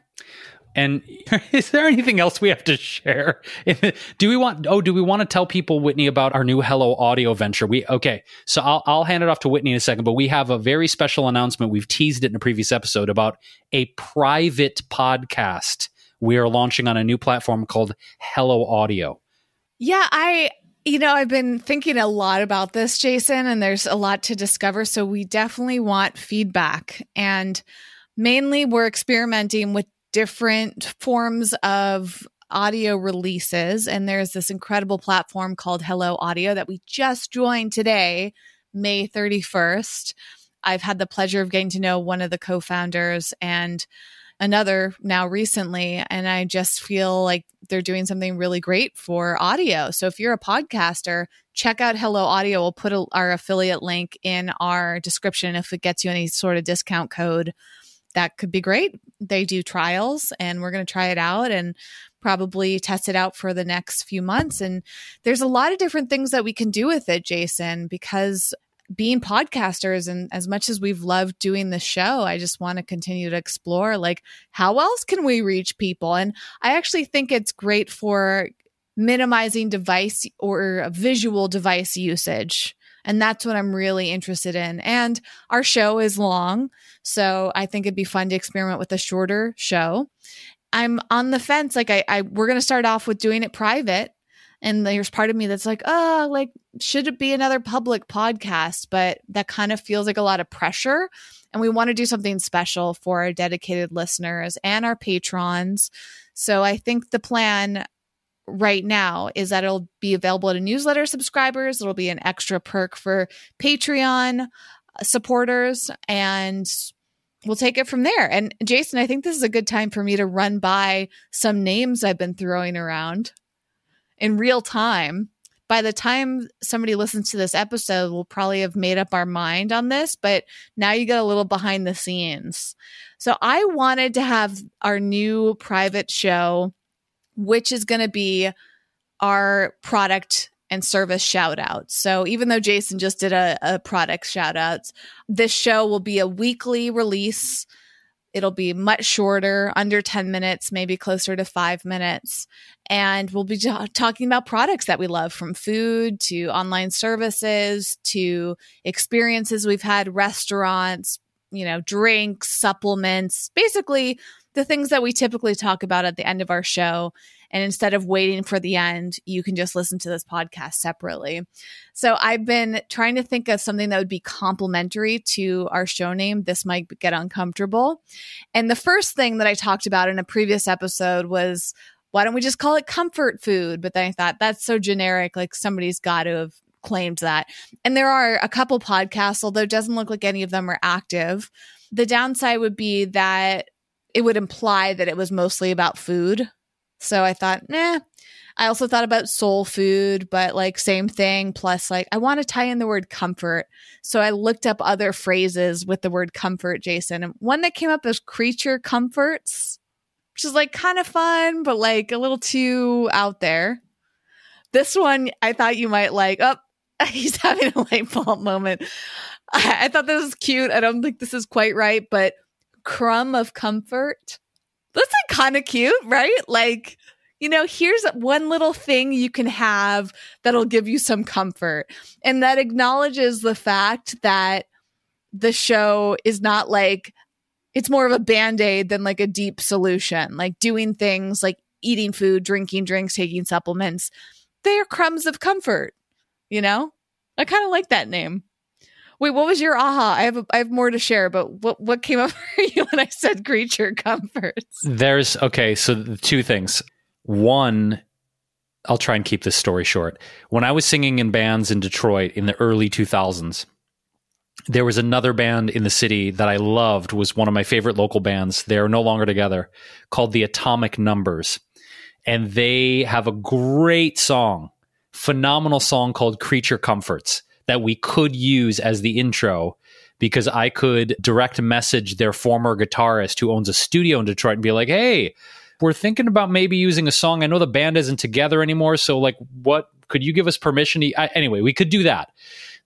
And is there anything else we have to share? do we want? Oh, do we want to tell people Whitney about our new Hello Audio venture? We okay. So I'll I'll hand it off to Whitney in a second. But we have a very special announcement. We've teased it in a previous episode about a private podcast we are launching on a new platform called Hello Audio. Yeah, I you know, I've been thinking a lot about this, Jason, and there's a lot to discover. So we definitely want feedback. And mainly we're experimenting with different forms of audio releases. And there's this incredible platform called Hello Audio that we just joined today, May 31st. I've had the pleasure of getting to know one of the co founders and another now recently. And I just feel like they're doing something really great for audio. So if you're a podcaster, check out Hello Audio. We'll put a, our affiliate link in our description if it gets you any sort of discount code. That could be great. They do trials and we're going to try it out and probably test it out for the next few months. And there's a lot of different things that we can do with it, Jason, because being podcasters and as much as we've loved doing the show i just want to continue to explore like how else can we reach people and i actually think it's great for minimizing device or visual device usage and that's what i'm really interested in and our show is long so i think it'd be fun to experiment with a shorter show i'm on the fence like i, I we're going to start off with doing it private and there's part of me that's like, oh, like, should it be another public podcast? But that kind of feels like a lot of pressure. And we want to do something special for our dedicated listeners and our patrons. So I think the plan right now is that it'll be available to newsletter subscribers. It'll be an extra perk for Patreon uh, supporters. And we'll take it from there. And Jason, I think this is a good time for me to run by some names I've been throwing around in real time. By the time somebody listens to this episode, we'll probably have made up our mind on this, but now you get a little behind the scenes. So I wanted to have our new private show, which is going to be our product and service shout outs. So even though Jason just did a, a product shout outs, this show will be a weekly release It'll be much shorter, under 10 minutes, maybe closer to five minutes. And we'll be talking about products that we love from food to online services to experiences we've had, restaurants, you know, drinks, supplements, basically the things that we typically talk about at the end of our show. And instead of waiting for the end, you can just listen to this podcast separately. So I've been trying to think of something that would be complementary to our show name. This might get uncomfortable. And the first thing that I talked about in a previous episode was why don't we just call it comfort food? But then I thought that's so generic, like somebody's got to have claimed that. And there are a couple podcasts, although it doesn't look like any of them are active. The downside would be that it would imply that it was mostly about food so I thought, nah. I also thought about soul food, but like same thing. Plus, like I want to tie in the word comfort. So I looked up other phrases with the word comfort, Jason. And one that came up is creature comforts, which is like kind of fun, but like a little too out there. This one I thought you might like. Oh, he's having a light bulb moment. I, I thought this was cute. I don't think this is quite right, but crumb of comfort that's like kind of cute, right? Like, you know, here's one little thing you can have that'll give you some comfort. And that acknowledges the fact that the show is not like, it's more of a band aid than like a deep solution. Like doing things like eating food, drinking drinks, taking supplements, they are crumbs of comfort, you know? I kind of like that name. Wait, what was your aha? I have a, I have more to share, but what what came up for you when I said creature comforts? There's okay, so two things. One, I'll try and keep this story short. When I was singing in bands in Detroit in the early 2000s, there was another band in the city that I loved was one of my favorite local bands. They're no longer together called the Atomic Numbers. And they have a great song, phenomenal song called Creature Comforts that we could use as the intro because I could direct message their former guitarist who owns a studio in Detroit and be like, "Hey, we're thinking about maybe using a song. I know the band isn't together anymore, so like what could you give us permission to I, anyway, we could do that."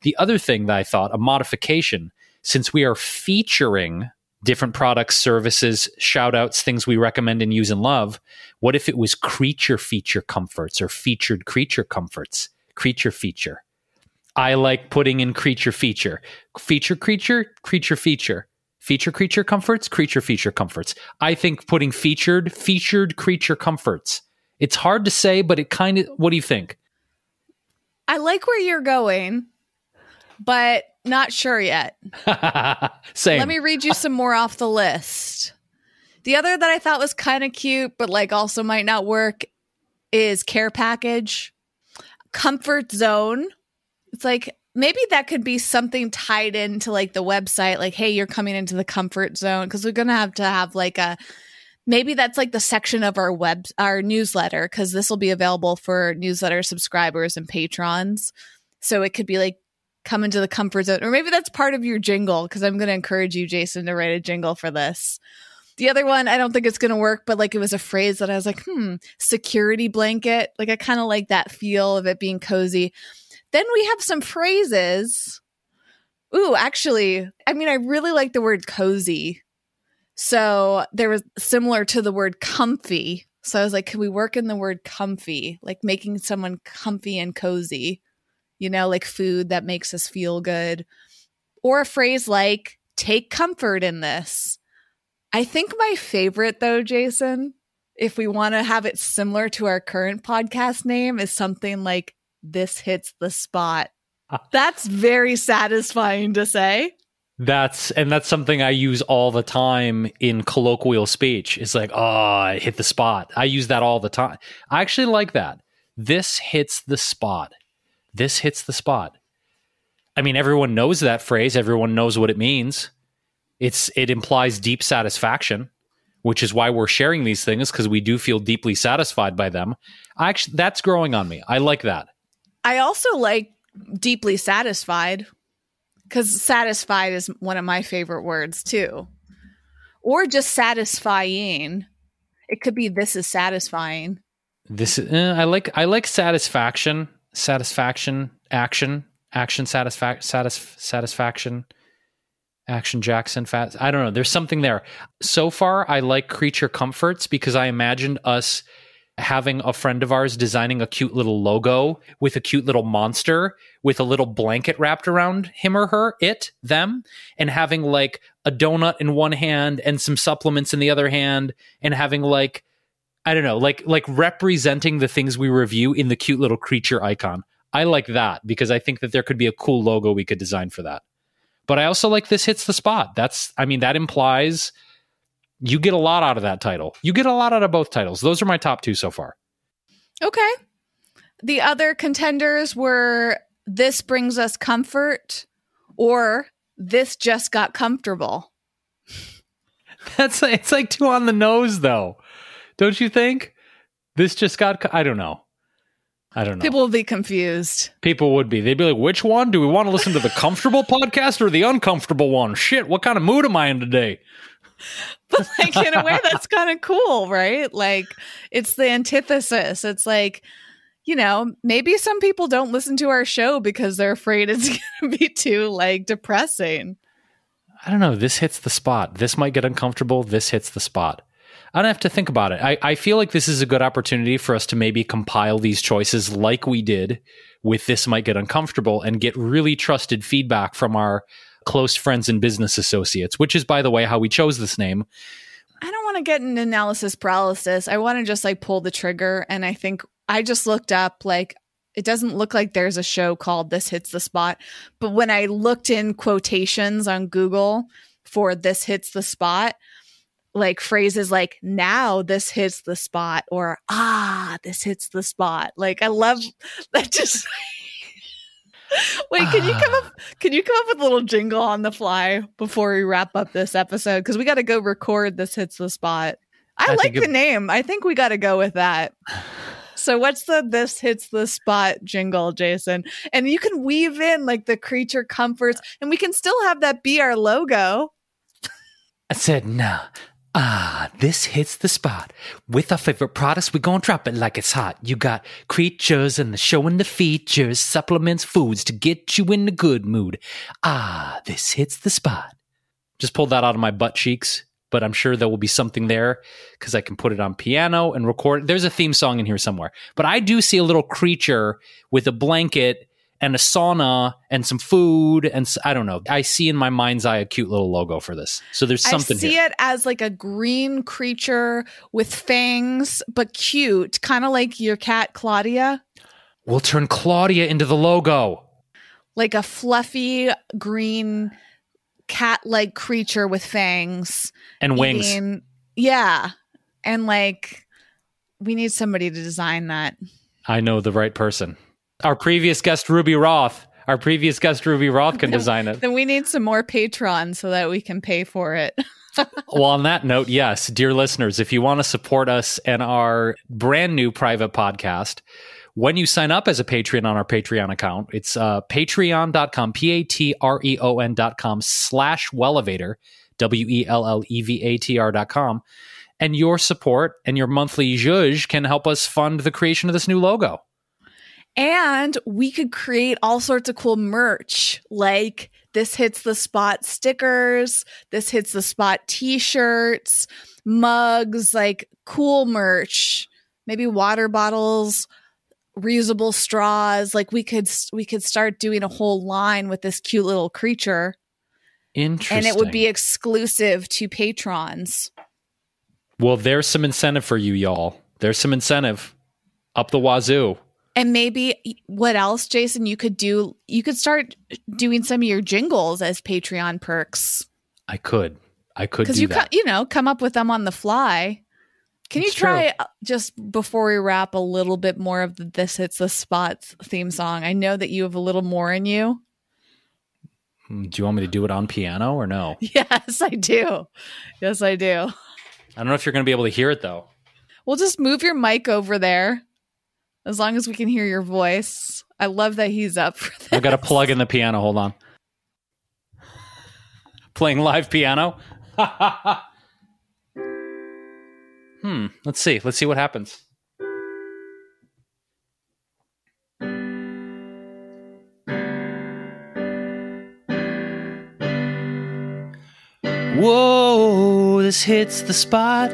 The other thing that I thought, a modification, since we are featuring different products, services, shout outs, things we recommend and use and love, what if it was creature feature comforts or featured creature comforts? Creature feature. I like putting in creature feature. Feature creature, creature feature. Feature creature comforts, creature feature comforts. I think putting featured, featured creature comforts. It's hard to say, but it kind of, what do you think? I like where you're going, but not sure yet. Same. Let me read you some more off the list. The other that I thought was kind of cute, but like also might not work is care package, comfort zone. It's like maybe that could be something tied into like the website, like, hey, you're coming into the comfort zone because we're gonna have to have like a maybe that's like the section of our web our newsletter because this will be available for newsletter subscribers and patrons. So it could be like come into the comfort zone, or maybe that's part of your jingle because I'm going to encourage you, Jason, to write a jingle for this. The other one, I don't think it's going to work, but like it was a phrase that I was like, hmm, security blanket. Like I kind of like that feel of it being cozy. Then we have some phrases. Ooh, actually, I mean, I really like the word cozy. So there was similar to the word comfy. So I was like, can we work in the word comfy, like making someone comfy and cozy, you know, like food that makes us feel good? Or a phrase like, take comfort in this. I think my favorite, though, Jason, if we want to have it similar to our current podcast name, is something like this hits the spot. Ah. That's very satisfying to say. That's and that's something I use all the time in colloquial speech. It's like, ah, oh, I hit the spot. I use that all the time. I actually like that. This hits the spot. This hits the spot. I mean, everyone knows that phrase. Everyone knows what it means. It's it implies deep satisfaction, which is why we're sharing these things because we do feel deeply satisfied by them. I actually, that's growing on me. I like that. I also like deeply satisfied because satisfied is one of my favorite words too. Or just satisfying. It could be this is satisfying. This uh, I like I like satisfaction, satisfaction, action, action satisfaction, satis- satisfaction, action Jackson fat. I don't know. There's something there. So far I like creature comforts because I imagined us having a friend of ours designing a cute little logo with a cute little monster with a little blanket wrapped around him or her, it, them, and having like a donut in one hand and some supplements in the other hand, and having like, I don't know, like like representing the things we review in the cute little creature icon. I like that because I think that there could be a cool logo we could design for that. But I also like this hits the spot. That's I mean, that implies you get a lot out of that title. You get a lot out of both titles. Those are my top two so far. Okay. The other contenders were This Brings Us Comfort or This Just Got Comfortable. That's it's like two on the nose though. Don't you think? This just got I don't know. I don't know. People will be confused. People would be. They'd be like, which one? Do we want to listen to the comfortable podcast or the uncomfortable one? Shit, what kind of mood am I in today? but like in a way that's kind of cool, right? Like it's the antithesis. It's like, you know, maybe some people don't listen to our show because they're afraid it's going to be too like depressing. I don't know. This hits the spot. This might get uncomfortable. This hits the spot. I don't have to think about it. I, I feel like this is a good opportunity for us to maybe compile these choices like we did with This Might Get Uncomfortable and get really trusted feedback from our close friends and business associates, which is, by the way, how we chose this name. I don't want to get an analysis paralysis. I want to just like pull the trigger. And I think I just looked up, like, it doesn't look like there's a show called This Hits the Spot. But when I looked in quotations on Google for This Hits the Spot, like phrases like now this hits the spot or ah this hits the spot like i love that just Wait, can you come up? Can you come up with a little jingle on the fly before we wrap up this episode? Because we got to go record this hits the spot. I, I like the it- name. I think we got to go with that. So what's the this hits the spot jingle, Jason? And you can weave in like the creature comforts, and we can still have that be our logo. I said, nah. Ah, this hits the spot. With our favorite products, we gonna drop it like it's hot. You got creatures and the show and the features, supplements, foods to get you in the good mood. Ah, this hits the spot. Just pulled that out of my butt cheeks, but I'm sure there will be something there because I can put it on piano and record. There's a theme song in here somewhere. But I do see a little creature with a blanket and a sauna and some food and I don't know. I see in my mind's eye a cute little logo for this. So there's something I see here. it as like a green creature with fangs, but cute, kind of like your cat Claudia, We'll turn Claudia into the logo. like a fluffy green cat-like creature with fangs And wings. eating- Yeah, and like we need somebody to design that. I know the right person. Our previous guest, Ruby Roth. Our previous guest, Ruby Roth, can design it. Then we need some more patrons so that we can pay for it. Well, on that note, yes, dear listeners, if you want to support us and our brand new private podcast, when you sign up as a Patreon on our Patreon account, it's uh, patreon.com, P A T R E O N.com slash Wellevatr, W E L L E V A T R dot com. And your support and your monthly zhuzh can help us fund the creation of this new logo. And we could create all sorts of cool merch like this hits the spot stickers, this hits the spot t shirts, mugs, like cool merch, maybe water bottles, reusable straws. Like we could we could start doing a whole line with this cute little creature Interesting. and it would be exclusive to patrons. Well, there's some incentive for you, y'all. There's some incentive up the wazoo. And maybe what else, Jason, you could do? You could start doing some of your jingles as Patreon perks. I could. I could because you that. co- you know come up with them on the fly. Can you It's true. try uh, just before we wrap a little bit more of the "This Hits the Spot" theme song? I know that you have a little more in you. Hmm, Do you want me to do it on piano or no? Yes, I do. Yes, I do. I don't know if you're going to be able to hear it though. We'll just move your mic over there, as long as we can hear your voice. I love that he's up for that. I've got to plug in the piano. Hold on. Playing live piano. hmm. Let's see. Let's see what happens. Whoa, this hits the spot.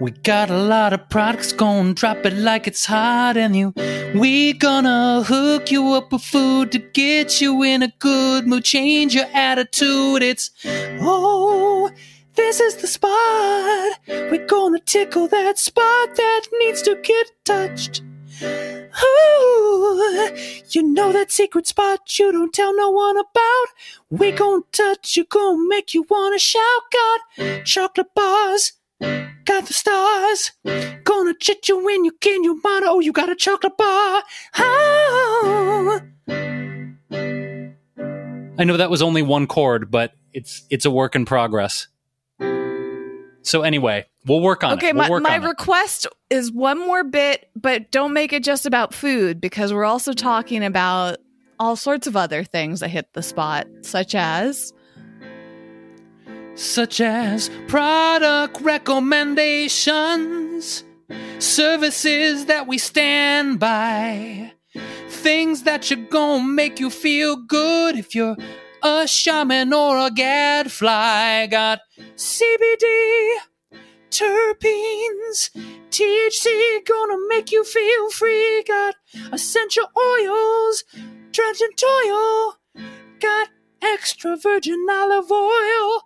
We got a lot of products, gonna drop it like it's hot, and you, we gonna hook you up with food to get you in a good mood, change your attitude. It's, oh, this is the spot. We're gonna tickle that spot that needs to get touched. Ooh, you know that secret spot you don't tell no one about. We gon' touch you, gon' make you wanna shout. Got chocolate bars, got the stars. Gonna chit you when you can, you mind. Oh, you got a chocolate bar. Oh. I know that was only one chord, but it's it's a work in progress. So anyway, we'll work on Okay, it. We'll my, my on request is one more bit, but don't make it just about food because we're also talking about all sorts of other things that hit the spot, such as such as product recommendations, services that we stand by, things that you're gonna make you feel good if you're a shaman or a gadfly. Got CBD, terpenes, THC gonna make you feel free. Got essential oils, drenched in toil. Got extra virgin olive oil.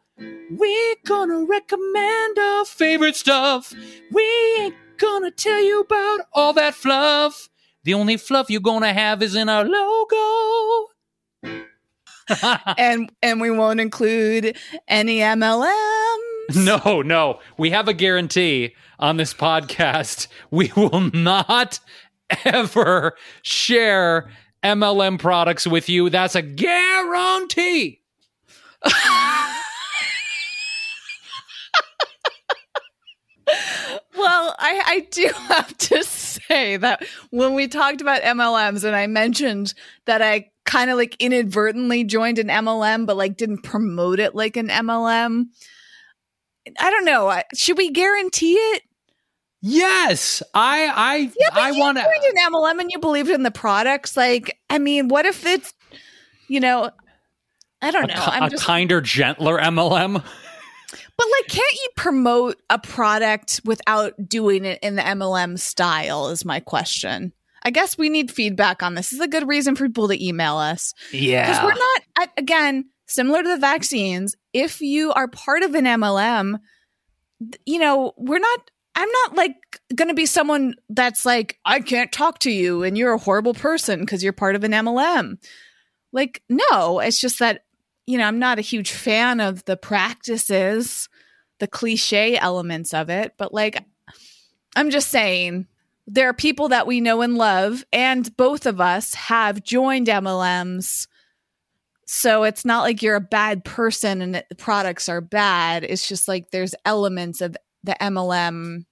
We gonna recommend our favorite stuff. We ain't gonna tell you about all that fluff. The only fluff you're gonna have is in our logo. and and we won't include any MLMs. No, no. We have a guarantee on this podcast. We will not ever share MLM products with you. That's a guarantee. Well, I, I do have to say that when we talked about MLMs and I mentioned that I kind of like inadvertently joined an MLM, but like didn't promote it like an MLM. I don't know. Should we guarantee it? Yes, I I Yeah, I want to. joined an MLM and you believed in the products. Like, I mean, what if it's, you know, I don't know. I'm a just, kinder, gentler MLM. But like, can't you promote a product without doing it in the MLM style? Is my question. I guess we need feedback on this. This is a good reason for people to email us Yeah. because we're not again similar to the vaccines. If you are part of an MLM, you know we're not. I'm not like going to be someone that's like I can't talk to you and you're a horrible person because you're part of an MLM. Like no, it's just that you know I'm not a huge fan of the practices, the cliche elements of it, but like I'm just saying there are people that we know and love, and both of us have joined MLMs. So it's not like you're a bad person and the products are bad. It's just like there's elements of the MLM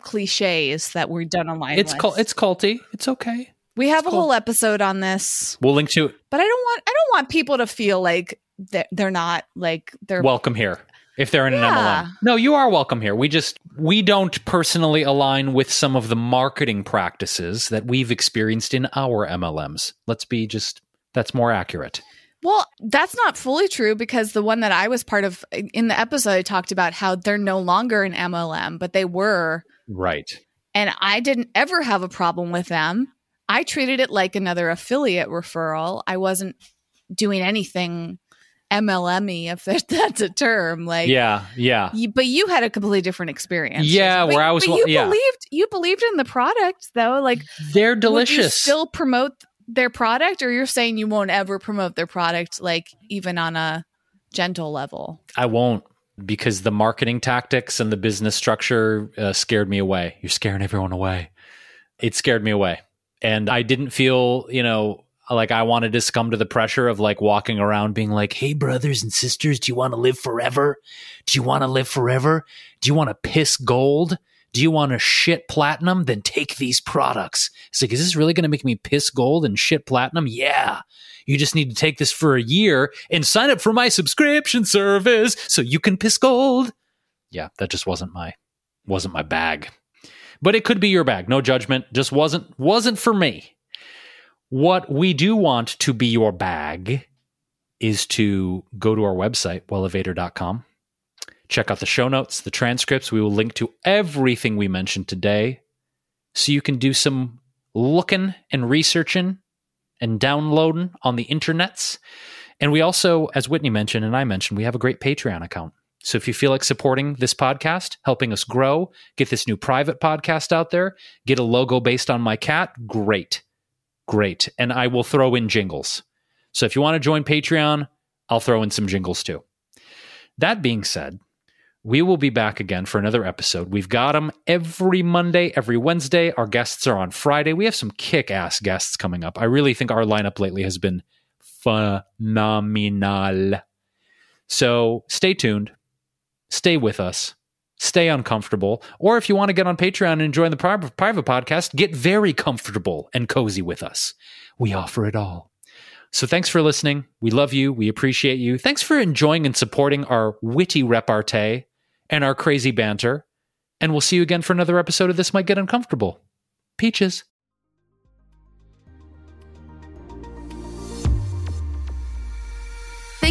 cliches that we're done online. it's cult. It's culty. It's okay. we have it's a cool. whole episode on this, We'll link to it. but I don't want I don't want people to feel like they're, they're not like they're Welcome here. If they're in an MLM, no, you are welcome here. We just we don't personally align with some of the marketing practices that we've experienced in our MLMs. Let's be just that's more accurate. Well, that's not fully true because the one that I was part of in the episode I talked about how they're no longer an MLM, but they were. Right. And I didn't ever have a problem with them. I treated it like another affiliate referral. I wasn't doing anything MLM-y, if that's a term. Like, Yeah. Yeah. you, but you had a completely different experience. Yeah, But- where I was- But you yeah. believed you believed in the product, though. Like, They're would you delicious. still promote their product, or you're saying you won't ever promote their product, like even on a gentle level? I won't because the marketing tactics and the business structure uh, scared me away. You're scaring everyone away. It scared me away. And I didn't feel, you know, Uh, like I wanted to succumb to the pressure of like walking around being like, hey, brothers and sisters, do you want to live forever? Do you want to live forever? Do you want to piss gold? Do you want to shit platinum? Then take these products. It's like, is this really going to make me piss gold and shit platinum? Yeah. You just need to take this for a year and sign up for my subscription service so you can piss gold. Yeah, that just wasn't my wasn't my bag. But it could be your bag. No judgment. Just wasn't wasn't for me. What we do want to be your bag is to go to our website, wellevatr.com. Check out the show notes, the transcripts. We will link to everything we mentioned today so you can do some looking and researching and downloading on the internets. And we also, as Whitney mentioned and I mentioned, we have a great Patreon account. So if you feel like supporting this podcast, helping us grow, get this new private podcast out there, get a logo based on my cat, great. Great. And I will throw in jingles. So if you want to join Patreon, I'll throw in some jingles too. That being said, we will be back again for another episode. We've got them every Monday, every Wednesday. Our guests are on Friday. We have some kick ass guests coming up. I really think our lineup lately has been phenomenal. So stay tuned, stay with us, stay uncomfortable. Or if you want to get on Patreon and join the pri- private podcast, get very comfortable and cozy with us. We offer it all. So thanks for listening. We love you. We appreciate you. Thanks for enjoying and supporting our witty repartee and our crazy banter. And we'll see you again for another episode of This Might Get Uncomfortable. Peaches.